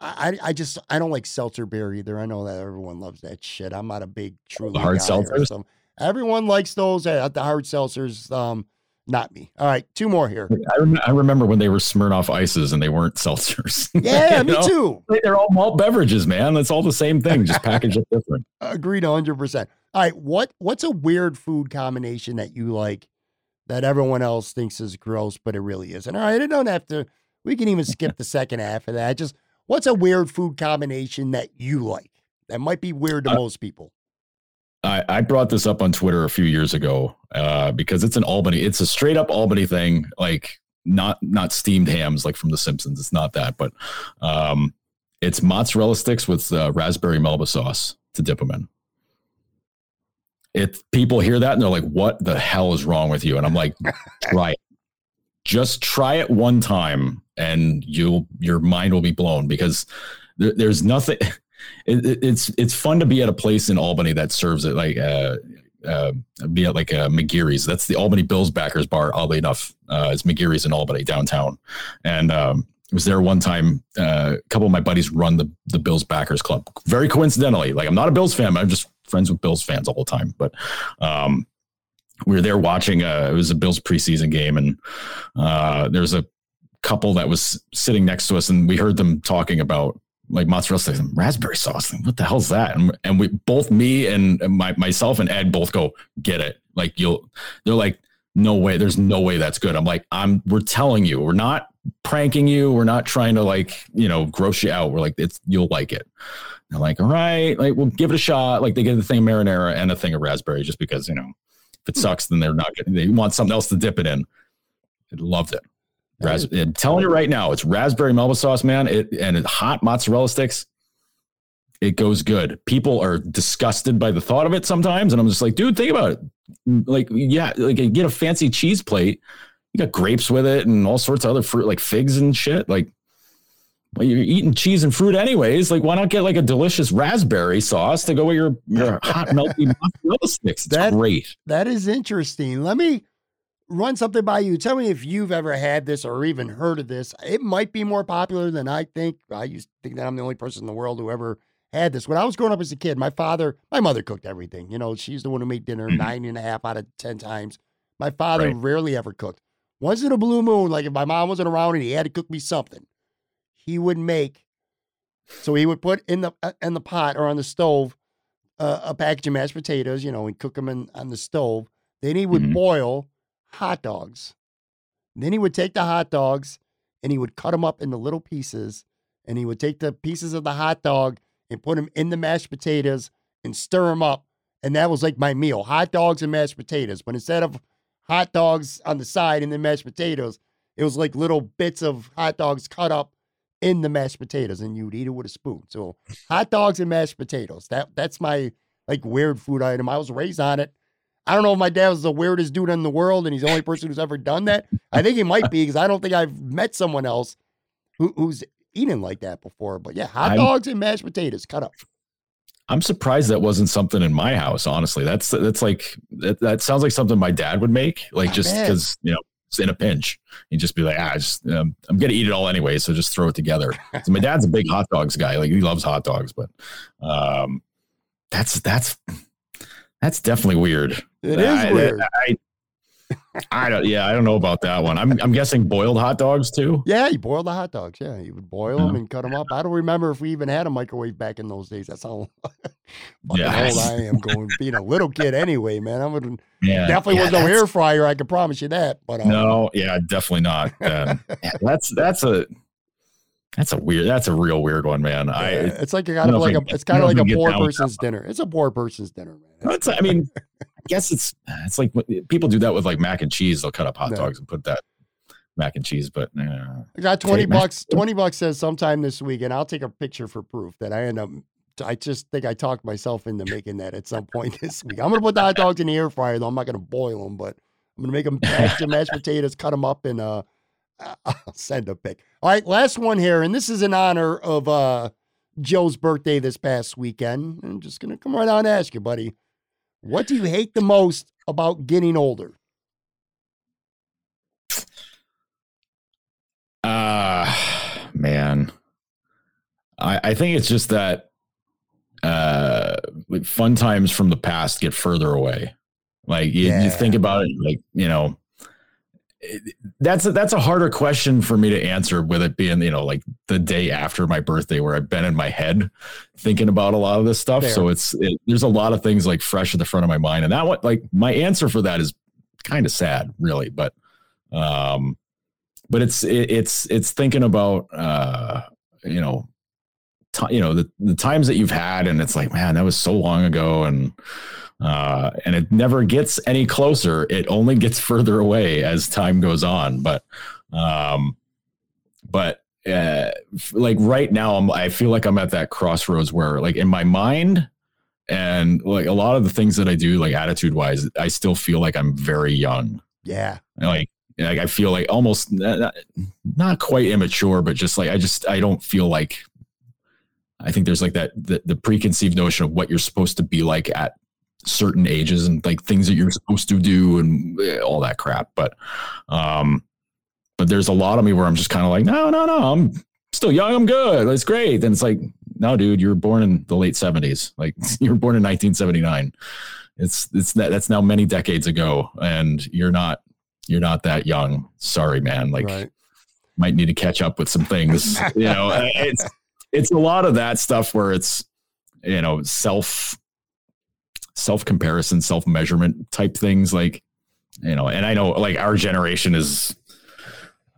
Speaker 2: I, I just, I don't like seltzer beer either. I know that everyone loves that shit. I'm not a big truly
Speaker 3: hard seltzers.
Speaker 2: Everyone likes those at the hard seltzers. Um, not me. All right, two more here.
Speaker 3: I, rem- I remember when they were Smirnoff ices and they weren't seltzers.
Speaker 2: Yeah, me know? too.
Speaker 3: They're all malt beverages, man. It's all the same thing, just packaged different.
Speaker 2: Agreed, hundred percent. All right, what what's a weird food combination that you like that everyone else thinks is gross, but it really isn't? All right, I don't have to. We can even skip the second half of that. Just what's a weird food combination that you like that might be weird to uh, most people?
Speaker 3: I, I brought this up on Twitter a few years ago uh, because it's an Albany. It's a straight up Albany thing, like not not steamed hams like from The Simpsons. It's not that, but um, it's mozzarella sticks with uh, raspberry Melba sauce to dip them in if people hear that and they're like, what the hell is wrong with you? And I'm like, try it. Just try it one time and you'll, your mind will be blown because there, there's nothing. It, it's, it's fun to be at a place in Albany that serves it like, uh, uh, be at like a McGeary's. That's the Albany Bills backers bar. Oddly enough, uh, it's McGeary's in Albany downtown, and um, was there one time. Uh, a couple of my buddies run the the Bills backers club. Very coincidentally, like I'm not a Bills fan. I'm just friends with Bills fans all the time, but um, we were there watching. A, it was a Bills preseason game, and uh, there's a couple that was sitting next to us, and we heard them talking about like mozzarella sticks and raspberry sauce. What the hell's that? And, and we both, me and my myself and Ed, both go get it. Like you'll, they're like, no way. There's no way that's good. I'm like, I'm. We're telling you, we're not pranking you. We're not trying to like, you know, gross you out. We're like, it's you'll like it. They're like, all right, like we'll give it a shot. Like they get a thing of marinara and a thing of raspberry just because, you know, if it hmm. sucks, then they're not getting, they want something else to dip it in. It loved it. Ras- I'm telling you right now, it's raspberry melba sauce, man. It and it, hot mozzarella sticks. It goes good. People are disgusted by the thought of it sometimes, and I'm just like, dude, think about it. Like, yeah, like you get a fancy cheese plate, you got grapes with it and all sorts of other fruit, like figs and shit. Like, well, you're eating cheese and fruit anyways. Like, why not get like a delicious raspberry sauce to go with your, your hot melty mozzarella sticks? It's that, great.
Speaker 2: That is interesting. Let me run something by you. Tell me if you've ever had this or even heard of this. It might be more popular than I think. I used to think that I'm the only person in the world who ever had this. When I was growing up as a kid, my father, my mother cooked everything. You know, she's the one who made dinner mm-hmm. nine and a half out of 10 times. My father right. rarely ever cooked. Once in a blue moon, like if my mom wasn't around and he had to cook me something, he would make. So he would put in the uh, in the pot or on the stove uh, a package of mashed potatoes, you know, and cook them in, on the stove. Then he would mm-hmm. boil hot dogs. Then he would take the hot dogs and he would cut them up into little pieces, and he would take the pieces of the hot dog and put them in the mashed potatoes and stir them up, and that was like my meal: hot dogs and mashed potatoes. But instead of hot dogs on the side and then mashed potatoes, it was like little bits of hot dogs cut up in the mashed potatoes, and you'd eat it with a spoon. So hot dogs and mashed potatoes. That that's my like weird food item. I was raised on it. I don't know if my dad was the weirdest dude in the world and he's the only person who's ever done that. I think he might be because I don't think I've met someone else who, who's eaten like that before. But yeah, hot
Speaker 3: I'm-
Speaker 2: dogs and mashed potatoes cut up.
Speaker 3: I'm surprised that wasn't something in my house. Honestly, that's that's like that, that sounds like something my dad would make. Like
Speaker 2: I
Speaker 3: just because you know in a pinch, he'd just be like, ah, just um, I'm gonna eat it all anyway, so just throw it together. so my dad's a big hot dogs guy. Like he loves hot dogs, but um, that's that's that's definitely weird.
Speaker 2: It is
Speaker 3: I,
Speaker 2: weird.
Speaker 3: I, I don't. Yeah, I don't know about that one. I'm I'm guessing boiled hot dogs too.
Speaker 2: Yeah, you boil the hot dogs. Yeah, you would boil them and cut them up. I don't remember if we even had a microwave back in those days. That's how
Speaker 3: Yeah.
Speaker 2: old I am. Going being a little kid anyway, man. I would
Speaker 3: Yeah,
Speaker 2: definitely
Speaker 3: yeah,
Speaker 2: was no air fryer. I can promise you that. But um,
Speaker 3: No, yeah, definitely not. Um, yeah, that's that's a that's a weird. That's a real weird one, man.
Speaker 2: yeah,
Speaker 3: I
Speaker 2: it's like kind of like a it's kind of like a poor
Speaker 3: down with that
Speaker 2: person's dinner. It's a poor person's dinner, man.
Speaker 3: It's, I mean, I guess it's it's like people do that with like mac and cheese. They'll cut up hot dogs and put that mac and cheese. But
Speaker 2: I got 20
Speaker 3: Take mashed
Speaker 2: bucks. 20 bucks says sometime this week, and I'll take a picture for proof that I end up. I just think I talked myself into making that at some point this week. I'm going to put the hot dogs in the air fryer, though. I'm not going to boil them, but I'm going to make them mashed, mashed potatoes, cut them up, and uh, I'll send a pic. All right, last one here, and this is in honor of uh, Joe's birthday this past weekend. I'm just going to come right out and ask you, buddy, what do you hate the most about getting older?
Speaker 3: uh man, I I think it's just that uh fun times from the past get further away. Like you,
Speaker 2: Yeah.
Speaker 3: you think about it, like you know. That's a, that's a harder question for me to answer with it being you know like the day after my birthday where I've been in my head thinking about a lot of this stuff.
Speaker 2: Fair.
Speaker 3: So it's it, there's a lot of things like fresh at the front of my mind, and that one like my answer for that is kind of sad, really. But um, but it's it, it's it's thinking about uh you know ti you know the the times that you've had, and it's like man, that was so long ago, and uh, and it never gets any closer. It only gets further away as time goes on. But, um, but uh, like right now, I'm, I feel like I'm at that crossroads where, like, in my mind, and like a lot of the things that I do, like attitude wise, I still feel like I'm very young.
Speaker 2: Yeah.
Speaker 3: Like, like I feel like almost not, not- not quite immature, but just like I just I don't feel like. I think there's like that the, the preconceived notion of what you're supposed to be like at certain ages and like things that you're supposed to do and eh, all that crap. But um, but there's a lot of me where I'm just kind of like, no, no, no, I'm still young, I'm good, it's great. Then it's like, no, dude, you were born in the late '70s, like you were born in 1979. It's it's that that's now many decades ago, and you're not you're not that young. Sorry, man. Like
Speaker 2: right.
Speaker 3: might need to catch up with some things. you know, it's it's a lot of that stuff where it's you know self self comparison, self measurement type things. Like you know, and I know like our generation is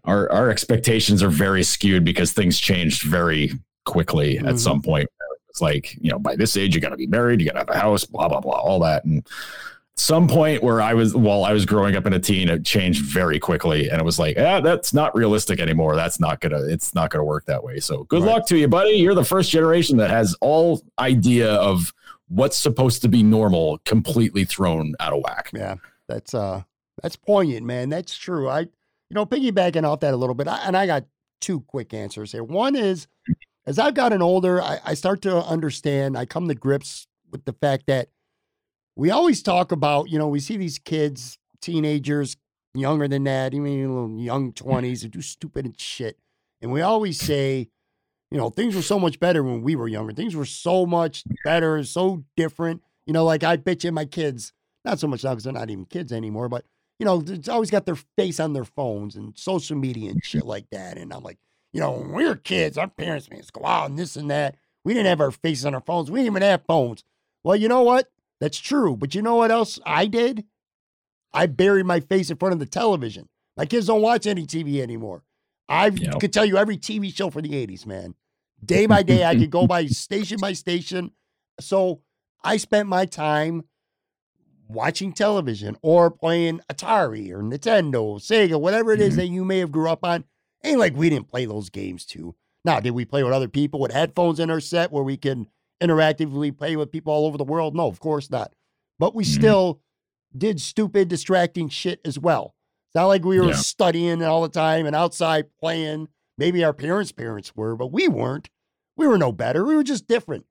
Speaker 3: our our expectations are very skewed because things changed very quickly
Speaker 2: Mhm.
Speaker 3: at some point. It's like you know, by this age, you got to be married, you got to have a house, blah blah blah, all that, and some point where I was while I was growing up in a teen, it changed very quickly, and it was like, yeah, that's not realistic anymore. That's not gonna, it's not gonna work that way. So good
Speaker 2: Right.
Speaker 3: luck to you, buddy. You're the first generation that has all idea of what's supposed to be normal completely thrown out of whack.
Speaker 2: Yeah, that's uh that's poignant, man. That's true. I you know, piggybacking off that a little bit, I, and I got two quick answers here. One is as I've gotten older, I, I start to understand, I come to grips with the fact that we always talk about, you know, we see these kids, teenagers, younger than that, even young 20s who do stupid and shit. And we always say, you know, things were so much better when we were younger. Things were so much better, so different. You know, like I bet you my kids, not so much now because they're not even kids anymore, but you know, it's always got their face on their phones and social media and shit like that. And I'm like, you know, when we were kids, our parents made us go out and this and that. We didn't have our faces on our phones. We didn't even have phones. Well, you know what? That's true. But you know what else I did? I buried my face in front of the television. My kids don't watch any TV anymore. I
Speaker 3: Yep.
Speaker 2: could tell you every TV show for the 80s, man. Day by day, I could go by station by station. So I spent my time watching television or playing Atari or Nintendo, Sega, whatever it is
Speaker 3: Mhm.
Speaker 2: that you may have grew up on. Ain't like we didn't play those games too. Now, did we play with other people with headphones in our set where we can interactively play with people all over the world? No, of course not. But we
Speaker 3: Mhm.
Speaker 2: still did stupid, distracting shit as well. It's not like we were
Speaker 3: Yeah.
Speaker 2: studying all the time and outside playing. Maybe our parents' parents were, but we weren't. We were no better. We were just different.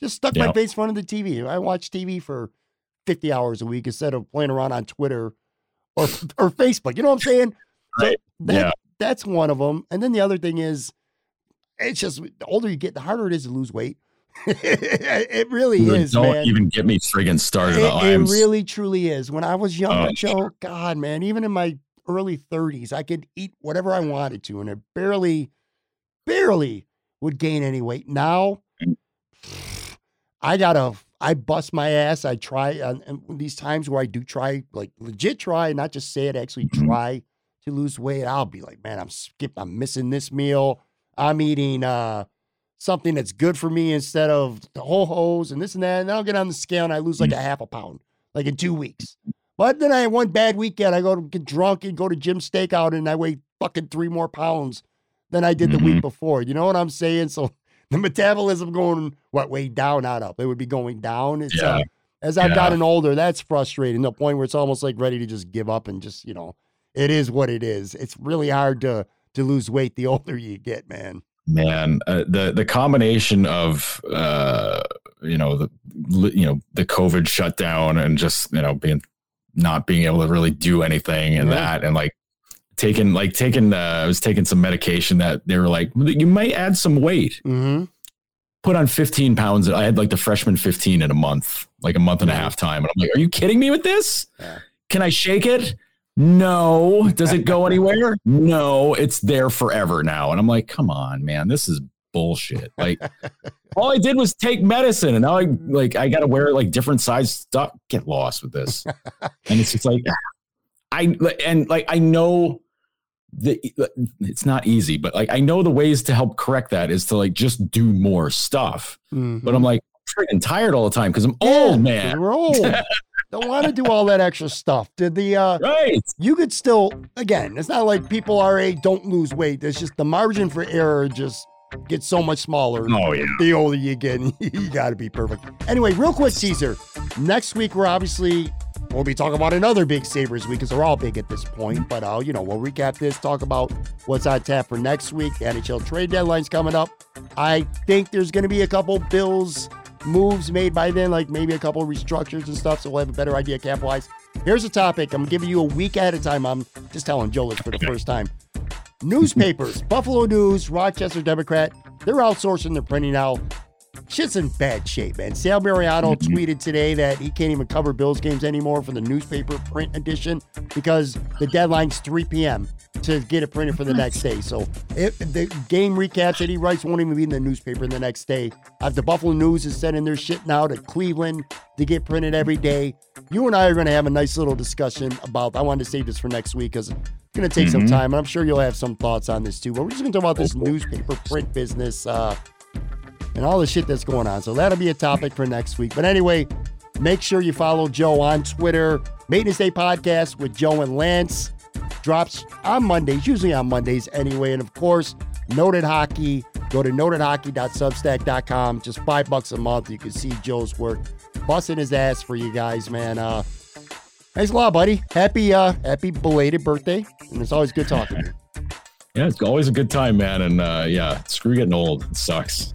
Speaker 2: Just stuck my face in front of the TV. I watched TV for 50 hours a week instead of playing around on Twitter or or Facebook. You know what I'm saying? So
Speaker 3: Right.
Speaker 2: that,
Speaker 3: Yeah.
Speaker 2: That's one of them. And then the other thing is, it's just the older you get, the harder it is to lose weight. it really
Speaker 3: Dude,
Speaker 2: is,
Speaker 3: Don't
Speaker 2: man.
Speaker 3: even get me friggin' started.
Speaker 2: It, it really truly is. When I was younger,
Speaker 3: Oh,
Speaker 2: Joe, God, man, even in my early 30s, I could eat whatever I wanted to, and it barely, barely would gain any weight. Now,
Speaker 3: Mm.
Speaker 2: I gotta, I bust my ass. I try, and, these times where I do try, like legit try, not just say it, actually
Speaker 3: Mhm.
Speaker 2: try to lose weight. I'll be like, man, I'm skip, I'm missing this meal. I'm eating uh something that's good for me instead of the whole hose and this and that. And then I'll get on the scale and I lose like a half a pound, like in two weeks. But then I have one bad weekend. I go to get drunk and go to Jim's Steakout and I weigh fucking three more pounds than I did the week before. You know what I'm saying? So the metabolism going what way down, not up. It would be going down. It's uh,
Speaker 3: Yeah.
Speaker 2: as I've
Speaker 3: Yeah.
Speaker 2: gotten older, that's frustrating. The point where it's almost like ready to just give up and just, you know, it is what it is. It's really hard to to lose weight the older you get, man.
Speaker 3: Man uh, the the combination of uh you know the you know the covid shutdown and just you know being not being able to really do anything and
Speaker 2: Yeah.
Speaker 3: that and like taking like taking uh, i was taking some medication that they were like you might add some weight
Speaker 2: Mm-hmm.
Speaker 3: put on 15 pounds i had like the freshman 15 in a month like a month and a half time and i'm like are you kidding me with this
Speaker 2: Yeah.
Speaker 3: can i shake it no. Does it go anywhere? No. It's there forever now. And i'm like come on man. This is bullshit. Like all i did was take medicine and now i like i gotta wear like different size stuff. Get lost with this. And it's just like i and like i know the it's not easy but like i know the ways to help correct that is to like just do more stuff. But i'm mm-hmm. like freaking tired all the time because i'm old man.
Speaker 2: We're old. Don't want to do all that extra stuff. Did the uh
Speaker 3: right
Speaker 2: you could still again, it's not like people our age don't lose weight. It's just the margin for error just gets so much smaller.
Speaker 3: oh yeah
Speaker 2: The older you get, you gotta be perfect. Anyway, real quick, Caesar. Next week we're obviously we'll be talking about another big Sabres week because they're all big at this point. But uh, you know, we'll recap this, talk about what's on tap for next week. The NHL trade deadline's coming up. I think there's gonna be a couple Bills moves made by then, like maybe a couple restructures and stuff, so we'll have a better idea cap wise. Here's a topic. I'm giving you a week at a time. I'm just telling Joe this for the first time. Newspapers, Buffalo News, Rochester Democrat, they're outsourcing their printing now. Shit's in bad shape, man. Sal Maiorana tweeted today that he can't even cover Bills games anymore for the newspaper print edition because the deadline's 3 p.m. to get it printed for the next day. So it, the game recaps that he writes won't even be in the newspaper the next day. Uh, the Buffalo News is sending their shit now to Cleveland to get printed every day. You and I are going to have a nice little discussion about. I wanted to save this for next week because it's going to take some
Speaker 3: Mhm.
Speaker 2: time, and I'm sure you'll have some thoughts on this too. But we're just going to talk about this newspaper print business. Uh, and all the shit that's going on. So that'll be a topic for next week. But anyway, make sure you follow Joe on Twitter. Maintenance Day Podcast with Joe and Lance drops on Mondays, usually on Mondays anyway. And of course, Noted Hockey. Go to notedhockey.substack.com. Just five bucks a month. You can see Joe's work busting his ass for you guys, man. Uh, thanks a lot, buddy. Happy, uh, happy belated birthday. And it's always good talking to you.
Speaker 3: yeah it's always a good time man and uh yeah screw getting old it sucks